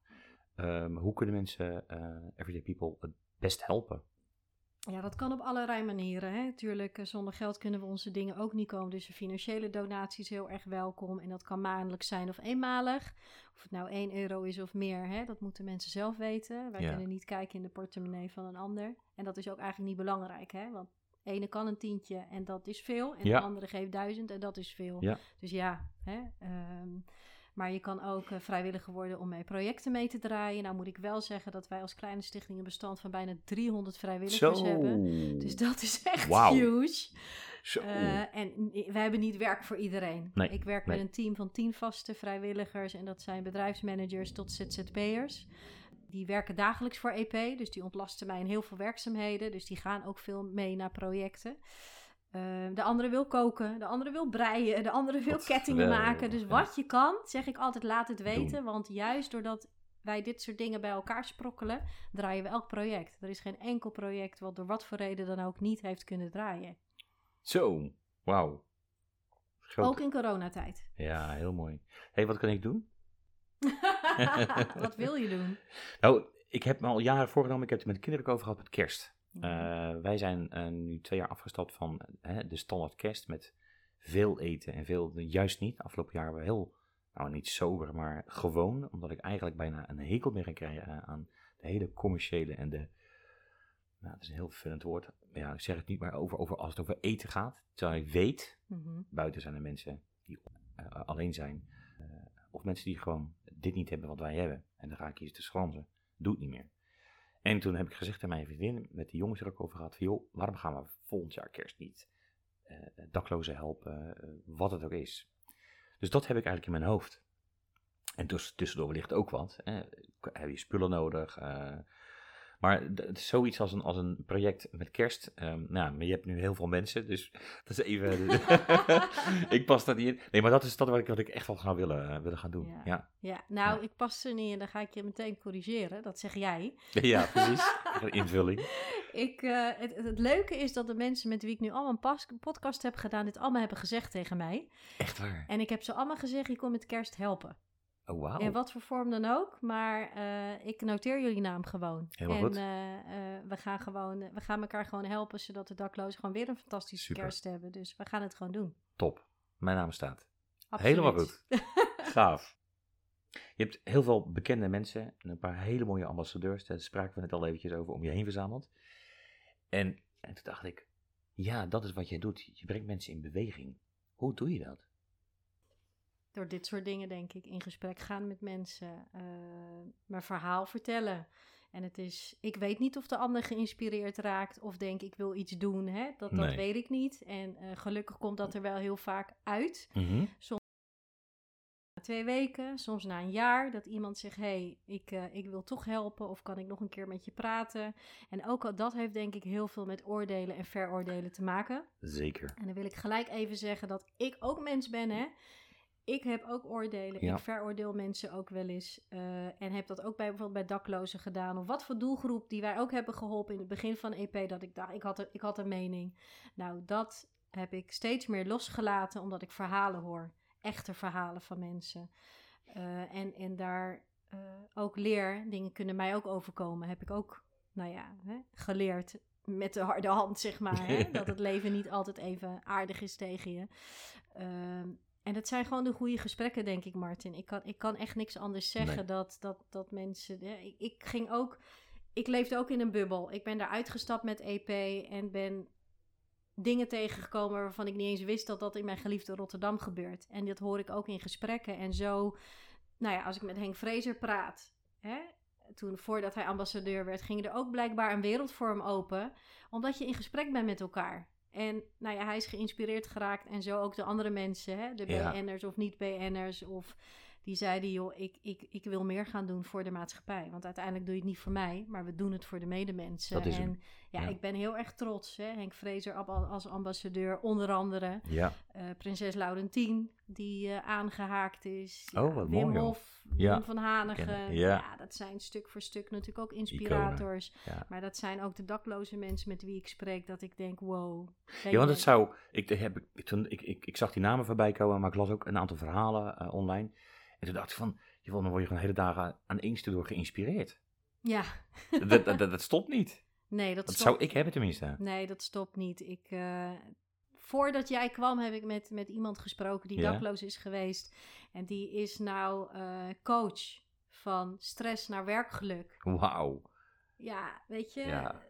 Ehm, hoe kunnen mensen, eh, everyday people, het best helpen? Ja, dat kan op allerlei manieren. Hè. Tuurlijk, eh, zonder geld kunnen we onze dingen ook niet komen. Dus een financiële donatie is heel erg welkom. En dat kan maandelijks zijn of eenmalig. Of het nou 1 euro is of meer, hè, dat moeten mensen zelf weten. Wij Ja. kunnen niet kijken in de portemonnee van een ander. En dat is ook eigenlijk niet belangrijk, hè. Want de ene kan een tientje en dat is veel. En Ja. de andere geeft duizend en dat is veel. Ja. Dus ja, hè. ehm, maar je kan ook eh, vrijwilliger worden om mee projecten mee te draaien. Nou moet ik wel zeggen dat wij als kleine stichting een bestand van bijna 300 vrijwilligers Zo. hebben. Dus dat is echt huge. Zo. Eh, en we hebben niet werk voor iedereen. Nee, ik werk nee. met een team van 10 vaste vrijwilligers. En dat zijn bedrijfsmanagers tot ZZP'ers. Die werken dagelijks voor EP. Dus die ontlasten mij in heel veel werkzaamheden. Dus die gaan ook veel mee naar projecten. Eh, de andere wil koken, de andere wil breien, de andere wil kettingen maken. Dus wat je kan, zeg ik altijd, laat het weten. Want juist doordat wij dit soort dingen bij elkaar sprokkelen, draaien we elk project. Er is geen enkel project wat door wat voor reden dan ook niet heeft kunnen draaien. Zo, wauw. Groot. Ook in coronatijd. Ja, heel mooi. hey, wat kan ik doen? wat wil je doen? Nou, ik heb me al jaren voorgenomen, ik heb het met de kinderen ook over gehad met kerst. Eh, wij zijn eh, nu twee jaar afgestapt van eh, de standaard kerst met veel eten en veel, juist niet. Afgelopen jaar waren we heel, nou niet sober, maar gewoon. Omdat ik eigenlijk bijna een hekel ben gekregen eh, aan de hele commerciële en de, nou het is een heel vervelend woord. Ja, ik zeg het niet maar over, over als het over eten gaat. Terwijl ik weet, Mhm. buiten zijn er mensen die alleen zijn. of mensen die gewoon dit niet hebben wat wij hebben. En dan ga ik kiezen te schranzen. Doe het niet meer. En toen heb ik gezegd aan mijn vriendin, met de jongens er ook over gehad, van joh, waarom gaan we volgend jaar kerst niet eh, daklozen helpen, eh, wat het ook is. Dus dat heb ik eigenlijk in mijn hoofd. En tuss- tussendoor ligt ook wat. Hè. Heb je spullen nodig? eh, maar d- het is zoiets als een, als een project met kerst. ehm, nou, maar je hebt nu heel veel mensen, dus dat is even... ik pas daar niet in. Nee, maar dat is dat wat ik, wat ik echt wel gaan willen, eh, willen gaan doen. Ja. Ja, Ja, nou, Ja. ik pas er niet in. Dan ga ik je meteen corrigeren. Dat zeg jij. ja, precies. Een invulling. Ik, eh, het, het leuke is dat de mensen met wie ik nu allemaal een pas- podcast heb gedaan, dit allemaal hebben gezegd tegen mij. Echt waar. En ik heb ze allemaal gezegd, je komt met kerst helpen. Oh, wauw. In wat voor vorm dan ook. Maar eh, ik noteer jullie naam gewoon. Helemaal en goed. eh, eh, we, gaan gewoon, we gaan elkaar gewoon helpen, zodat de daklozen gewoon weer een fantastische Super. kerst hebben. Dus we gaan het gewoon doen. Top. Mijn naam staat. Absoluut. Helemaal goed. Gaaf. Je hebt heel veel bekende mensen en een paar hele mooie ambassadeurs. Daar spraken we net al eventjes over om je heen verzameld. En, en toen dacht ik, ja, dat is wat jij doet. Je brengt mensen in beweging. Hoe doe je dat? Door dit soort dingen, denk ik, in gesprek gaan met mensen. eh, mijn verhaal vertellen. En het is, ik weet niet of de ander geïnspireerd raakt of denk ik wil iets doen. Hè? Dat, dat Nee. weet ik niet. En eh, gelukkig komt dat er wel heel vaak uit. Na twee weken, soms na een jaar, dat iemand zegt: Hé, hey, ik, eh, ik wil toch helpen of kan ik nog een keer met je praten? En ook al dat heeft denk ik heel veel met oordelen en veroordelen te maken. Zeker. En dan wil ik gelijk even zeggen dat ik ook mens ben, hè. Ik heb ook oordelen. Ja. Ik veroordeel mensen ook wel eens. eh, en heb dat ook bij, bijvoorbeeld bij daklozen gedaan. Of wat voor doelgroep die wij ook hebben geholpen in het begin van EP. Dat ik dacht, ik had, ik had een mening. Nou, dat heb ik steeds meer losgelaten. Omdat ik verhalen hoor. Echte verhalen van mensen. Eh, en, en daar eh, ook leer. Dingen kunnen mij ook overkomen. Heb ik ook, nou ja, hè, geleerd. Met de harde hand, zeg maar. Hè? dat het leven niet altijd even aardig is tegen je. Ehm, en dat zijn gewoon de goede gesprekken, denk ik, Martin. Ik kan, ik kan echt niks anders zeggen Nee. dat, dat, dat mensen. ik, ik ging ook. Ik leefde ook in een bubbel. Ik ben daar uitgestapt met EP en ben dingen tegengekomen waarvan ik niet eens wist dat dat in mijn geliefde Rotterdam gebeurt. En dat hoor ik ook in gesprekken. En zo, nou ja, als ik met Henk Vrezer praat, hè, toen voordat hij ambassadeur werd, ging er ook blijkbaar een wereld voor hem open, omdat je in gesprek bent met elkaar. En nou ja, hij is geïnspireerd geraakt en zo ook de andere mensen, hè, de. BN'ers of niet-BN'ers, of die zeiden, joh, ik, ik, ik wil meer gaan doen voor de maatschappij. Want uiteindelijk doe je het niet voor mij, maar we doen het voor de medemensen. Dat is hem. en ja, Ja. ik ben heel erg trots. Hè? Henk Vrezer als ambassadeur, onder andere. Ja, Eh, prinses Laurentien, die eh, aangehaakt is. Oh, wat Wim mooi. Hof, Ja. Wim van Hanegem. Kennen, Ja. ja. dat zijn stuk voor stuk natuurlijk ook inspirators. ja. Maar dat zijn ook de dakloze mensen met wie ik spreek, dat ik denk, wow. Ja, want het zou. Ik, heb, ik, toen, ik, ik, ik zag die namen voorbij komen, maar ik las ook een aantal verhalen eh, online. En toen dacht ik van, je dan word je gewoon hele dagen aan stuk door geïnspireerd. Ja, dat, dat, dat, stopt niet. nee, dat, Dat stopt- zou ik hebben tenminste. Nee, dat stopt niet. Ik, eh, voordat jij kwam heb ik met, met iemand gesproken die Ja? dakloos is geweest. En die is nou eh, coach van stress naar werkgeluk. Wauw. Ja, weet je, Ja.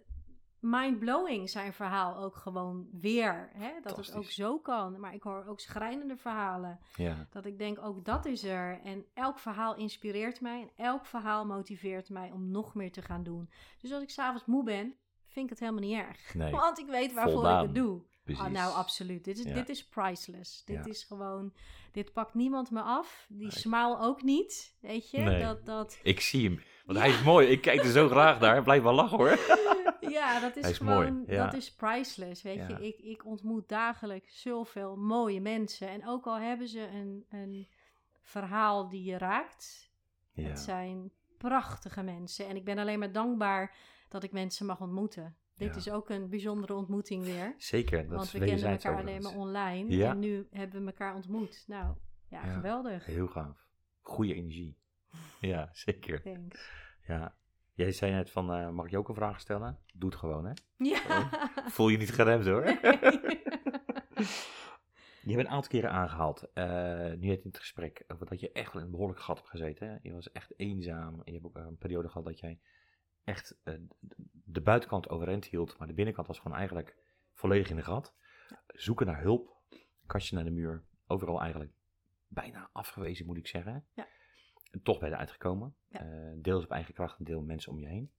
Mind-blowing zijn verhaal ook gewoon weer. Hè? Dat het ook zo kan. Maar ik hoor ook schrijnende verhalen. Ja. Dat ik denk, ook dat is er. En elk verhaal inspireert mij. En elk verhaal motiveert mij om nog meer te gaan doen. Dus als ik s'avonds moe ben, vind ik het helemaal niet erg. Nee. Want ik weet waarvoor ik het doe. Ah, nou, absoluut. Dit is, Ja. dit is priceless. Dit Ja. is gewoon... Dit pakt niemand me af. Die Nee. smile ook niet. Weet je? Nee. Dat, dat, Ik zie hem. Want hij is mooi. Ik kijk er zo graag naar. Blijf maar lachen hoor. ja, dat is, gewoon... mooi, ja. Dat is priceless, weet Ja. je. Ik, ik ontmoet dagelijks zoveel mooie mensen. En ook al hebben ze een, een verhaal die je raakt... Ja. Het zijn prachtige mensen. En ik ben alleen maar dankbaar dat ik mensen mag ontmoeten. Dit is ook een bijzondere ontmoeting weer. Zeker. Dat Want we wederzijds elkaar alleen maar online. En nu hebben we elkaar ontmoet. Nou, ja, Ja. geweldig. Heel gaaf. Goede energie. Ja, zeker. Thanks. Ja. Jij zei net van, eh, mag ik je ook een vraag stellen? Doe het gewoon, hè? Ja. Voel je niet geremd, hoor. Je bent een aantal keren aangehaald, eh, nu net in het gesprek, over dat je echt wel in een behoorlijk gat hebt gezeten. Hè? Je was echt eenzaam. En je hebt ook een periode gehad dat jij echt eh, de buitenkant overeind hield, maar de binnenkant was gewoon eigenlijk volledig in de gat. Zoeken naar hulp, kastje naar de muur, overal eigenlijk bijna afgewezen, moet ik zeggen. Ja. En toch ben je eruit gekomen. Ja. Eh, deels op eigen kracht en deel mensen om je heen.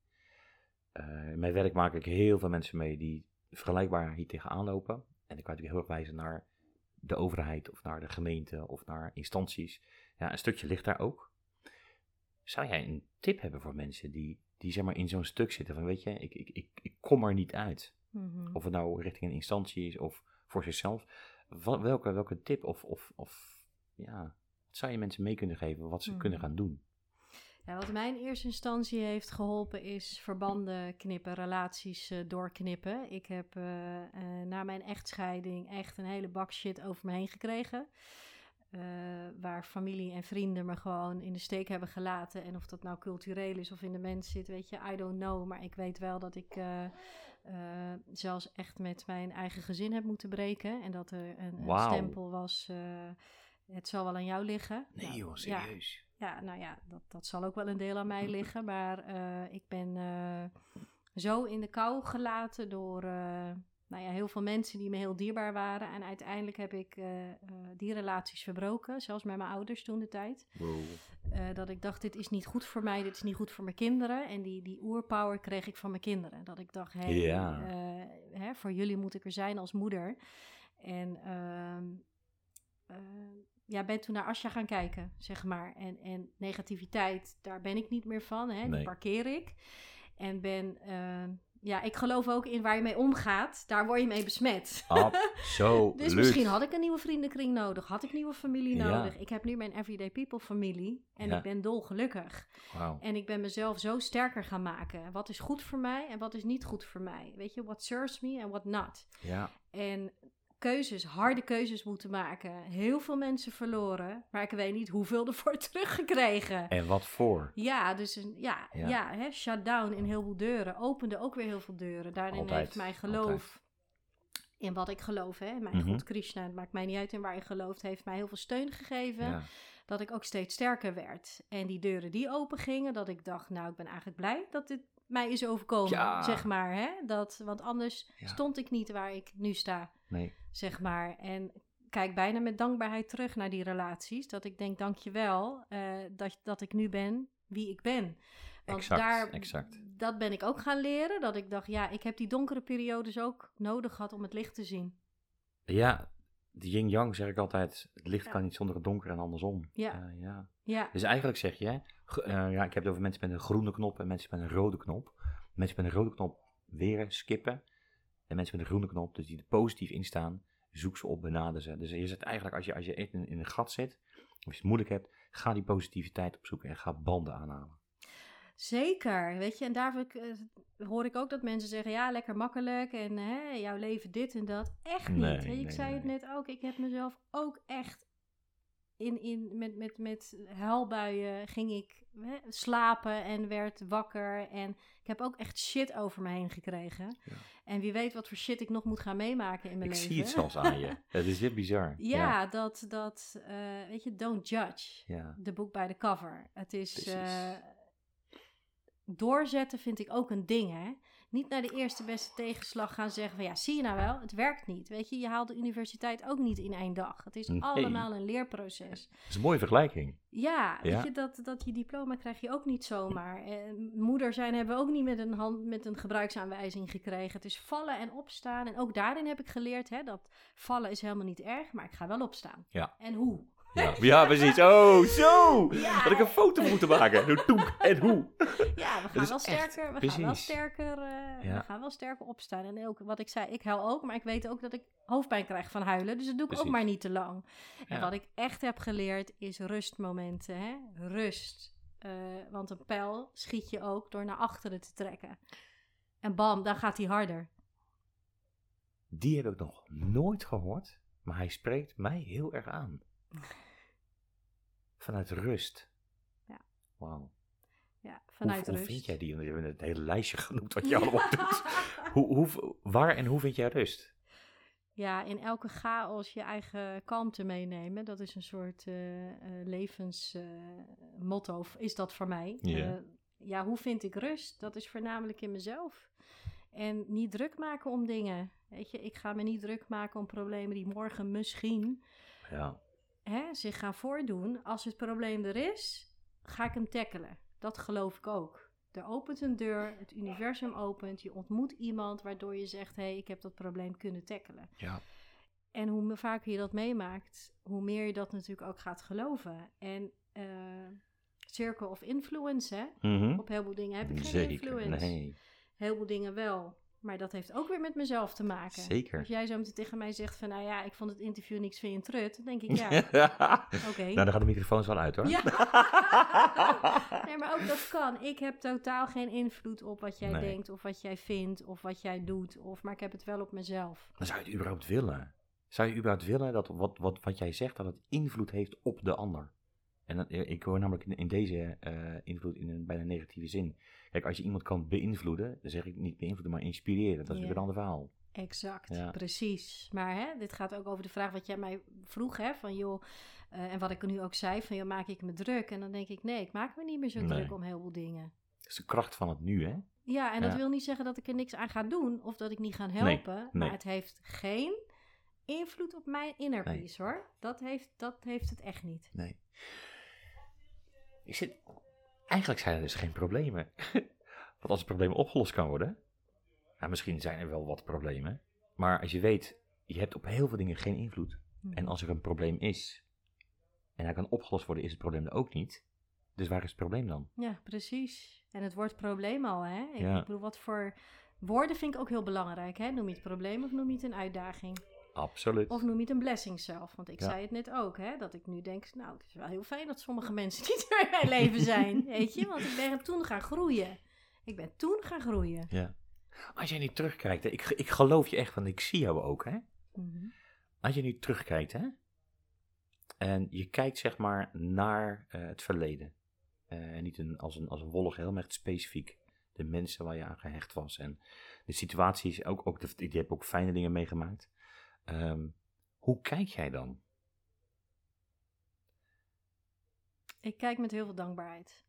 Eh, in mijn werk maak ik heel veel mensen mee die vergelijkbaar hier tegenaan lopen. En ik kan natuurlijk heel erg wijzen naar de overheid of naar de gemeente of naar instanties. Ja, een stukje ligt daar ook. Zou jij een tip hebben voor mensen die, die zeg maar in zo'n stuk zitten van weet je, ik, ik, ik, ik kom er niet uit. Mhm. Of het nou richting een instantie is of voor zichzelf. Wat, welke, welke tip of, of, of ja, zou je mensen mee kunnen geven wat ze kunnen gaan doen? Ja, wat mij in eerste instantie heeft geholpen is verbanden knippen, relaties eh, doorknippen. Ik heb eh, eh, na mijn echtscheiding echt een hele bak shit over me heen gekregen. Waar familie en vrienden me gewoon in de steek hebben gelaten. En of dat nou cultureel is of in de mens zit, weet je, I don't know. Maar ik weet wel dat ik zelfs echt met mijn eigen gezin heb moeten breken. En dat er een, een stempel was, het zal wel aan jou liggen. Nou, ja, serieus. ja, nou ja, dat, dat zal ook wel een deel aan mij liggen. Maar eh, ik ben eh, zo in de kou gelaten door eh, nou ja, heel veel mensen die me heel dierbaar waren. En uiteindelijk heb ik die relaties verbroken, zelfs met mijn ouders toen de tijd. Wow. Dat ik dacht, dit is niet goed voor mij, dit is niet goed voor mijn kinderen. En die, die oerpower kreeg ik van mijn kinderen. Dat ik dacht, hey, Ja. hè, voor jullie moet ik er zijn als moeder. En ehm, eh, ja, ben toen naar Asja gaan kijken, zeg maar. En, en negativiteit, daar ben ik niet meer van, hè, Nee. die parkeer ik. En ben, ehm, ja, ik geloof ook in waar je mee omgaat. Daar word je mee besmet. Absoluut. Dus misschien had ik een nieuwe vriendenkring nodig. Had ik nieuwe familie Ja. nodig. Ik heb nu mijn Everyday People familie. En Ja. ik ben dolgelukkig. En ik ben mezelf zo sterker gaan maken. Wat is goed voor mij en wat is niet goed voor mij. Weet je, what serves me en what not. Ja. En keuzes, harde keuzes moeten maken. Heel veel mensen verloren. Maar ik weet niet hoeveel ervoor teruggekregen. En wat voor? Ja, dus een, ja, Ja. ja. hè, shutdown in heel veel deuren. Opende ook weer heel veel deuren. Daarin Altijd, heeft mijn geloof in wat ik geloof. Hè, mijn Mhm. God Krishna, het maakt mij niet uit in waar je gelooft, heeft mij heel veel steun gegeven. Ja. Dat ik ook steeds sterker werd. En die deuren die open gingen, dat ik dacht, nou, ik ben eigenlijk blij dat dit mij is overkomen. Ja. Zeg maar, hè. Dat, want anders Ja. stond ik niet waar ik nu sta, Nee. zeg maar. En kijk bijna met dankbaarheid terug naar die relaties. Dat ik denk, dankjewel eh dat, dat ik nu ben wie ik ben. Want Exact, daar, exact. dat ben ik ook gaan leren. Dat ik dacht, ja, ik heb die donkere periodes ook nodig gehad om het licht te zien. Ja, de yin-yang zeg ik altijd. Het licht Ja. kan niet zonder het donker en andersom. Ja. Eh, ja. Ja, Dus eigenlijk zeg je, eh, ja, ik heb het over mensen met een groene knop en mensen met een rode knop. Mensen met een rode knop weer skippen. En mensen met een groene knop, dus die er positief in staan, zoek ze op, benader ze. Dus je zit eigenlijk, als je, als je in, in een gat zit, of je het moeilijk hebt, ga die positiviteit opzoeken en ga banden aanhalen. Zeker, weet je, en daar heb ik, eh, hoor ik ook dat mensen zeggen, ja, lekker makkelijk en hè, jouw leven dit en dat. Echt niet. Nee, ik nee, zei nee, het net ook, ik heb mezelf ook echt in, in, met, met, met huilbuien ging ik hè, slapen en werd wakker en ik heb ook echt shit over me heen gekregen. Ja. En wie weet wat voor shit ik nog moet gaan meemaken in mijn Ik leven. zie het zelfs aan je. Het is dit bizar. Ja, dat, dat eh, weet je, don't judge Ja. de boek bij de cover. Het is. Eh, doorzetten vind ik ook een ding, hè? Niet naar de eerste beste tegenslag gaan zeggen van ja, zie je nou wel, het werkt niet. Weet je, je haalt de universiteit ook niet in één dag. Het is Nee. allemaal een leerproces. Dat is een mooie vergelijking. Ja, weet je, dat, dat je diploma krijg je ook niet zomaar. En moeder zijn hebben we ook niet met een, hand, met een gebruiksaanwijzing gekregen. Het is vallen en opstaan. En ook daarin heb ik geleerd hè, dat vallen is helemaal niet erg, maar ik ga wel opstaan. Ja. En hoe? Ja, ja precies. Oh, zo! Ja. Had ik een foto moeten maken. Hoe toek en hoe. Ja, we gaan wel echt, sterker, we gaan wel sterker, eh, Ja. we gaan wel sterker opstaan. En ook wat ik zei, ik huil ook, maar ik weet ook dat ik hoofdpijn krijg van huilen. Dus dat doe ik ook maar niet te lang. En Ja. wat ik echt heb geleerd is rustmomenten, hè? Rust. Eh, want een pijl schiet je ook door naar achteren te trekken. En bam, dan gaat hij harder. Die heb ik nog nooit gehoord, maar hij spreekt mij heel erg aan. Vanuit rust. Ja. Wauw. Ja, vanuit hoe, rust. Hoe vind jij die? Je hebt het hele lijstje genoemd wat je allemaal doet. Hoe, hoe, waar en hoe vind jij rust? Ja, in elke chaos je eigen kalmte meenemen. Dat is een soort eh, eh, levensmotto, is dat voor mij. Ja. Eh, ja, hoe vind ik rust? Dat is voornamelijk in mezelf. En niet druk maken om dingen. Weet je, ik ga me niet druk maken om problemen die morgen misschien Ja, hè, zich gaan voordoen. Als het probleem er is, ga ik hem tackelen. Dat geloof ik ook. Er opent een deur, het universum opent, je ontmoet iemand waardoor je zegt: hé, hey, ik heb dat probleem kunnen tackelen. ja. En hoe vaker je dat meemaakt, hoe meer je dat natuurlijk ook gaat geloven. En eh, circle of influence, hè? Mhm. Op heel veel dingen heb ik geen Zeker. influence. Nee, Heel veel dingen wel. Maar dat heeft ook weer met mezelf te maken. zeker. Als jij zo meteen tegen mij zegt van, nou ja, ik vond het interview niks, vind je een trut? Dan denk ik, ja, oké. nou, dan gaan de microfoons wel uit hoor. Ja. nee, maar ook dat kan. Ik heb totaal geen invloed op wat jij Nee. denkt, of wat jij vindt, of wat jij doet. Of, maar ik heb het wel op mezelf. Dan zou je het überhaupt willen. Zou je überhaupt willen dat wat, wat, wat jij zegt, dat het invloed heeft op de ander? En dat, ik hoor namelijk in, in deze eh, invloed in een bijna negatieve zin. Kijk, als je iemand kan beïnvloeden, dan zeg ik niet beïnvloeden, maar inspireren. Dat is weer een ander verhaal. Exact, Ja. precies. Maar hè, dit gaat ook over de vraag wat jij mij vroeg, hè, van joh, eh, en wat ik nu ook zei, van joh, maak ik me druk? En dan denk ik, nee, ik maak me niet meer zo Nee. druk om heel veel dingen. Dat is de kracht van het nu, hè? Ja, en dat wil niet zeggen dat ik er niks aan ga doen of dat ik niet ga Nee, helpen, nee. maar het heeft geen invloed op mijn inner Nee. peace, hoor. Dat heeft, dat heeft het echt niet. Nee. Ik zit... Eigenlijk zijn er dus geen problemen. Want als het probleem opgelost kan worden... Nou, misschien zijn er wel wat problemen. Maar als je weet, je hebt op heel veel dingen geen invloed. En als er een probleem is... En hij kan opgelost worden, is het probleem er ook niet. Dus waar is het probleem dan? Ja, precies. En het woord probleem al, hè? Ik, Ja. ik bedoel, wat voor Woorden vind ik ook heel belangrijk. Hè? Noem je het probleem of noem je het een uitdaging? Absoluut. Of noem je het een blessing zelf? Want ik Ja. zei het net ook, hè? dat ik nu denk, nou, het is wel heel fijn dat sommige mensen niet meer in mijn leven zijn. Weet je, want ik ben toen gaan groeien. Ik ben toen gaan groeien. Ja. Als jij nu terugkijkt, hè, ik, ik geloof je echt, want ik zie jou ook, hè. Mhm. Als je nu terugkijkt, hè. En je kijkt, zeg maar, naar eh, het verleden. En niet een, als, een, als een wollig heel, maar echt specifiek. De mensen waar je aan gehecht was. En de situaties, ook, ook de, je hebt ook fijne dingen meegemaakt. Ehm, hoe kijk jij dan? Ik kijk met heel veel dankbaarheid.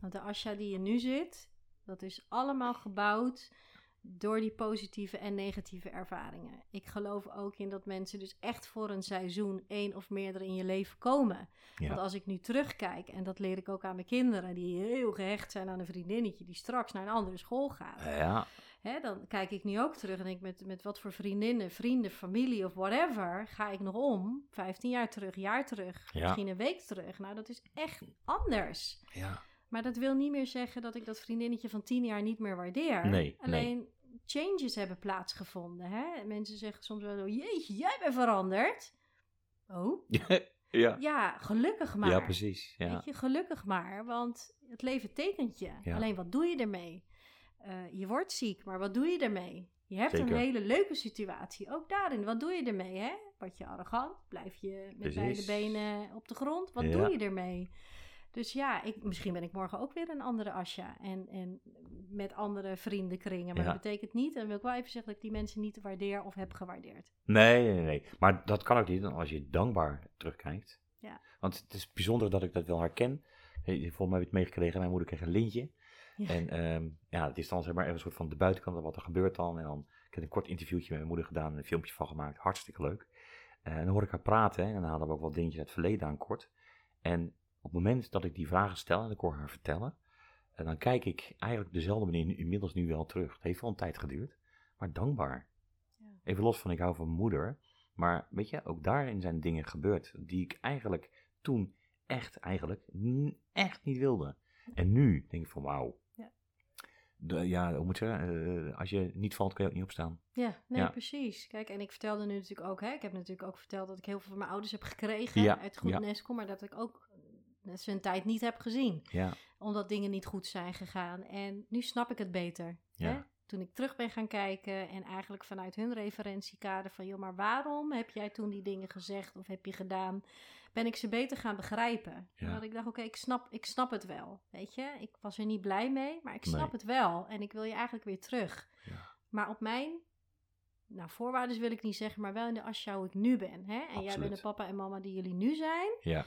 Want de Asja die je nu zit, dat is allemaal gebouwd door die positieve en negatieve ervaringen. Ik geloof ook in dat mensen dus echt voor een seizoen één of meerdere in je leven komen. Ja. Want als ik nu terugkijk, en dat leer ik ook aan mijn kinderen, die heel gehecht zijn aan een vriendinnetje die straks naar een andere school gaat. Ja, Hè, dan kijk ik nu ook terug en denk met, met wat voor vriendinnen, vrienden, familie of whatever ga ik nog om. 15 jaar terug, jaar terug, Ja. misschien een week terug. Nou, dat is echt anders. ja. Maar dat wil niet meer zeggen dat ik dat vriendinnetje van 10 jaar niet meer waardeer. Nee, Alleen changes hebben plaatsgevonden. Hè? Mensen zeggen soms wel zo, jeetje, jij bent veranderd. Oh, ja. ja, gelukkig maar. Ja, precies. Ja. Weet je, gelukkig maar, want het leven tekent je. Ja. Alleen wat doe je ermee? Eh, je wordt ziek, maar wat doe je ermee? Je hebt Zeker. een hele leuke situatie. Ook daarin, wat doe je ermee? Hè? Word je arrogant? Blijf je met Precies. beide benen op de grond? Wat Ja. doe je ermee? Dus ja, ik, misschien ben ik morgen ook weer een andere Asja. En, en met andere vriendenkringen. Maar Ja. dat betekent niet, en wil ik wel even zeggen, dat ik die mensen niet waardeer of heb gewaardeerd. Nee, nee, nee. Maar dat kan ook niet als je dankbaar terugkijkt. Ja. Want het is bijzonder dat ik dat wel herken. Volgens mij heb je het meegekregen. Mijn moeder kreeg een lintje. Ja. En ehm, ja, het is dan zeg maar even een soort van de buitenkant van wat er gebeurt dan. En dan, ik heb een kort interviewtje met mijn moeder gedaan, een filmpje van gemaakt. Hartstikke leuk. Eh, en dan hoor ik haar praten hè, en dan halen we ook wel dingetjes uit het verleden aan kort. En op het moment dat ik die vragen stel en ik hoor haar vertellen, en dan kijk ik eigenlijk op dezelfde manier inmiddels nu wel terug. Het heeft wel een tijd geduurd, maar dankbaar. Ja. Even los van ik hou van moeder, maar weet je, ook daarin zijn dingen gebeurd die ik eigenlijk toen echt eigenlijk echt niet wilde. En nu denk ik van wauw. Ja. Hoe moet zeggen, eh, als je niet valt kun je ook niet opstaan. Ja, nee, Ja. precies. Kijk, en ik vertelde nu natuurlijk ook, hè, ik heb natuurlijk ook verteld dat ik heel veel van mijn ouders heb gekregen Ja, uit goed kom, maar dat ik ook zijn tijd niet heb gezien, Ja, omdat dingen niet goed zijn gegaan. En nu snap ik het beter. Hè? Toen ik terug ben gaan kijken en eigenlijk vanuit hun referentiekader van, joh, maar waarom heb jij toen die dingen gezegd of heb je gedaan? Ben ik ze beter gaan begrijpen. Ja. Dat ik dacht, oké, ik, snap, ik snap het wel. Weet je, ik was er niet blij mee, maar ik snap Nee. het wel. En ik wil je eigenlijk weer terug. Ja. Maar op mijn nou, voorwaarden wil ik niet zeggen, maar wel in de asja hoe ik nu ben. Hè? En jij bent de papa en mama die jullie nu zijn. ja.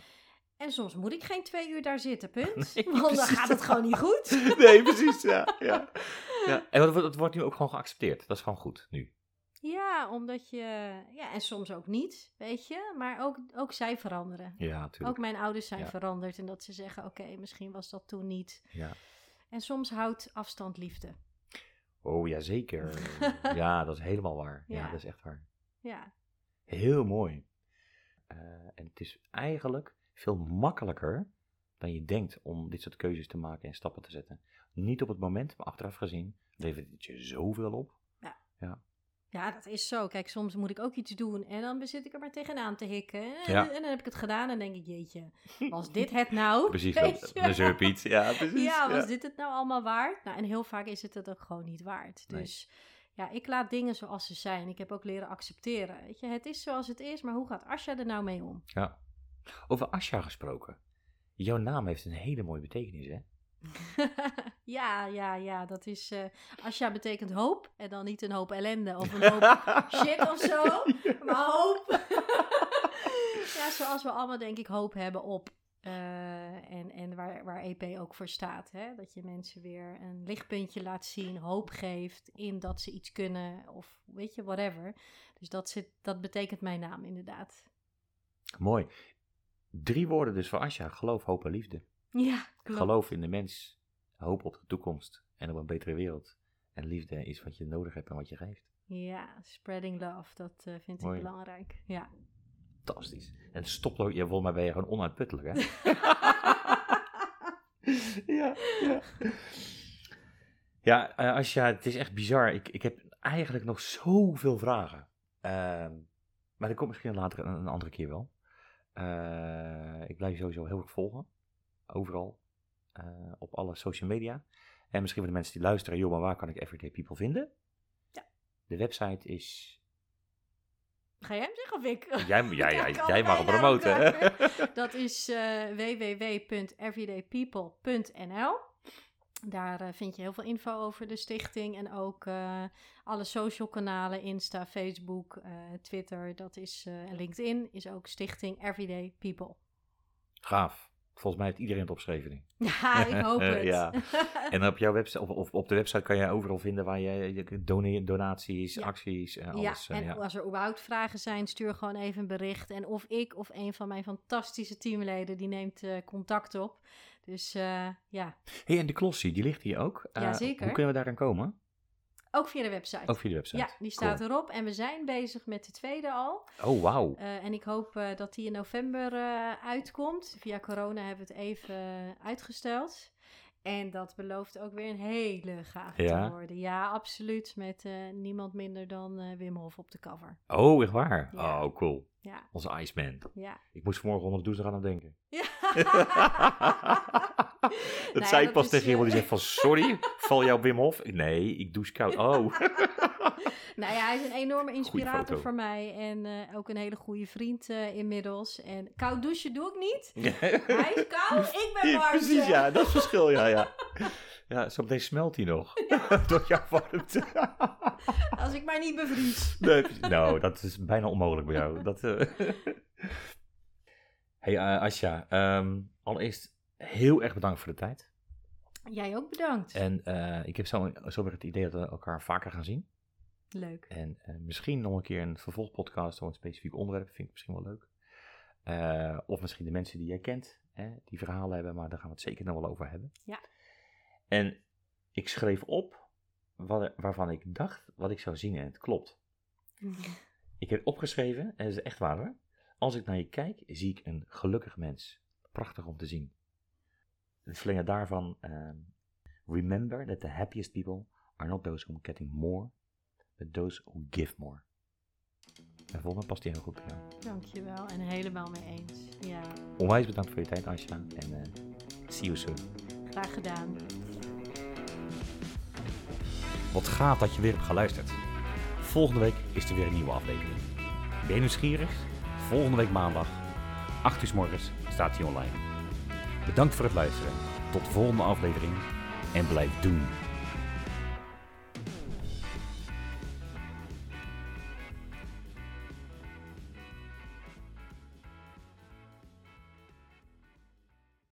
En soms moet ik geen twee uur daar zitten, punt. Nee, Want dan gaat het gewoon niet goed. nee, precies, ja. ja. ja. En het wordt nu ook gewoon geaccepteerd. Dat is gewoon goed, nu. Ja, omdat je... Ja, en soms ook niet, weet je. Maar ook, ook zij veranderen. Ja, natuurlijk. Ook mijn ouders zijn Ja. veranderd. En dat ze zeggen, oké, misschien was dat toen niet. Ja. En soms houdt afstand liefde. Oh, ja, zeker. ja, dat is helemaal waar. Ja, Ja. dat is echt waar. Ja, Heel mooi. Eh, en het is eigenlijk veel makkelijker dan je denkt om dit soort keuzes te maken en stappen te zetten. Niet op het moment, maar achteraf gezien levert het je zoveel op. Ja, dat is zo. Kijk, soms moet ik ook iets doen en dan zit ik er maar tegenaan te hikken. En, Ja. en dan heb ik het gedaan en denk ik, jeetje, was dit het nou? Precies, de zeurpiet. Ja, precies. Ja, was dit het nou allemaal waard? Nou, en heel vaak is het het ook gewoon niet waard. Nee. Dus ja, ik laat dingen zoals ze zijn. Ik heb ook leren accepteren. Weet je, het is zoals het is, maar hoe gaat Asja er nou mee om? Ja. Over Asja gesproken. Jouw naam heeft een hele mooie betekenis, hè? ja, ja, ja, dat is... eh Asja betekent hoop en dan niet een hoop ellende of een hoop shit of zo, maar hoop. ja, zoals we allemaal denk ik hoop hebben op. eh, en en waar, waar EP ook voor staat. Hè? Dat je mensen weer een lichtpuntje laat zien, hoop geeft in dat ze iets kunnen of weet je, whatever. Dus dat, zit, dat betekent mijn naam inderdaad. Mooi. Drie woorden dus voor Asja. Geloof, hoop en liefde. Ja, klopt. Geloof in de mens. Hoop op de toekomst. En op een betere wereld. En liefde is wat je nodig hebt en wat je geeft. Ja, spreading love, dat eh, vind Mooi. ik belangrijk. Ja. Fantastisch. En stop ook. Ja, volgens mij ben je gewoon onuitputtelijk, hè? ja, ja. Ja, eh, Asja, het is echt bizar. Ik, ik heb eigenlijk nog zoveel vragen. Ehm, maar dat komt misschien later een, een andere keer wel. Eh, ik blijf je sowieso heel erg volgen. Overal. Eh, op alle social media. En misschien voor de mensen die luisteren, joh, maar waar kan ik Everyday People vinden? Ja. De website is... Ga jij hem zeggen of ik? Jij, ja, ja, jij mag hem promoten. Dat is eh, www.everydaypeople.nl. Daar eh, vind je heel veel info over de stichting en ook alle social kanalen, Insta, Facebook, Twitter, dat is en LinkedIn, is ook stichting Everyday People. Gaaf. Volgens mij heeft iedereen het opgeschreven. Ja, ik hoop het. Ja. En op jouw website, of, op de website kan je overal vinden waar je, donaties, Ja. acties en Ja, alles. eh, en ja. als er überhaupt vragen zijn, stuur gewoon even een bericht. En of ik of een van mijn fantastische teamleden, die neemt eh, contact op. Dus eh, ja, hey, en de klossie, die ligt hier ook. Eh, Jazeker. Hoe kunnen we daaraan komen? Ook via de website. Ook via de website. Ja, die staat erop. En we zijn bezig met de tweede al. Oh, wauw. Eh, en ik hoop eh, dat die in november eh, uitkomt. Via corona hebben we het even uitgesteld. En dat belooft ook weer een hele gaaf Ja? te worden. Ja, absoluut. Met niemand minder dan Wim Hof op de cover. Oh, echt waar? Ja. Oh, cool. Ja, Onze Iceman. ja. Ik moest vanmorgen onder de douche aan hem denken. ja. Dat zei ik pas tegen iemand eh, die zegt van, sorry, val op Wim Hof? Nee, ik douche koud. Oh. Nou ja, hij is een enorme inspirator voor mij. En eh, ook een hele goede vriend eh, inmiddels. En koud douchen doe ik niet. Hij is koud, ik ben warm. Precies, ja, dat is verschil, ja, ja. Ja, zo meteen smelt hij nog. Door jouw warmte. Als ik maar niet bevries. Nee, nou, dat is bijna onmogelijk bij jou. Dat, eh. hey, eh, Asja, ehm, allereerst heel erg bedankt voor de tijd. Jij ook bedankt. En eh, ik heb zo, zo weer het idee dat we elkaar vaker gaan zien. Leuk. En misschien nog een keer een vervolgpodcast over een specifiek onderwerp. Vind ik misschien wel leuk. Of misschien de mensen die jij kent, hè, die verhalen hebben, maar daar gaan we het zeker nog wel over hebben. Ja. En ik schreef op wat, waarvan ik dacht wat ik zou zien en het klopt. Ik heb opgeschreven, en dat is echt waar hoor. Als ik naar je kijk, zie ik een gelukkig mens. Prachtig om te zien. Het verlengen daarvan, ehm, remember that the happiest people are not those who are getting more, but those who give more. En volgens mij past die heel goed bij jou. Dankjewel. En helemaal mee eens. Ja, Onwijs bedankt voor je tijd, Asja. En eh, see you soon. Gedaan. Wat gaaf dat je weer hebt geluisterd. Volgende week is er weer een nieuwe aflevering. Ben je nieuwsgierig? Volgende week maandag, 8 uur 's morgens, staat hij online. Bedankt voor het luisteren. Tot de volgende aflevering en blijf doen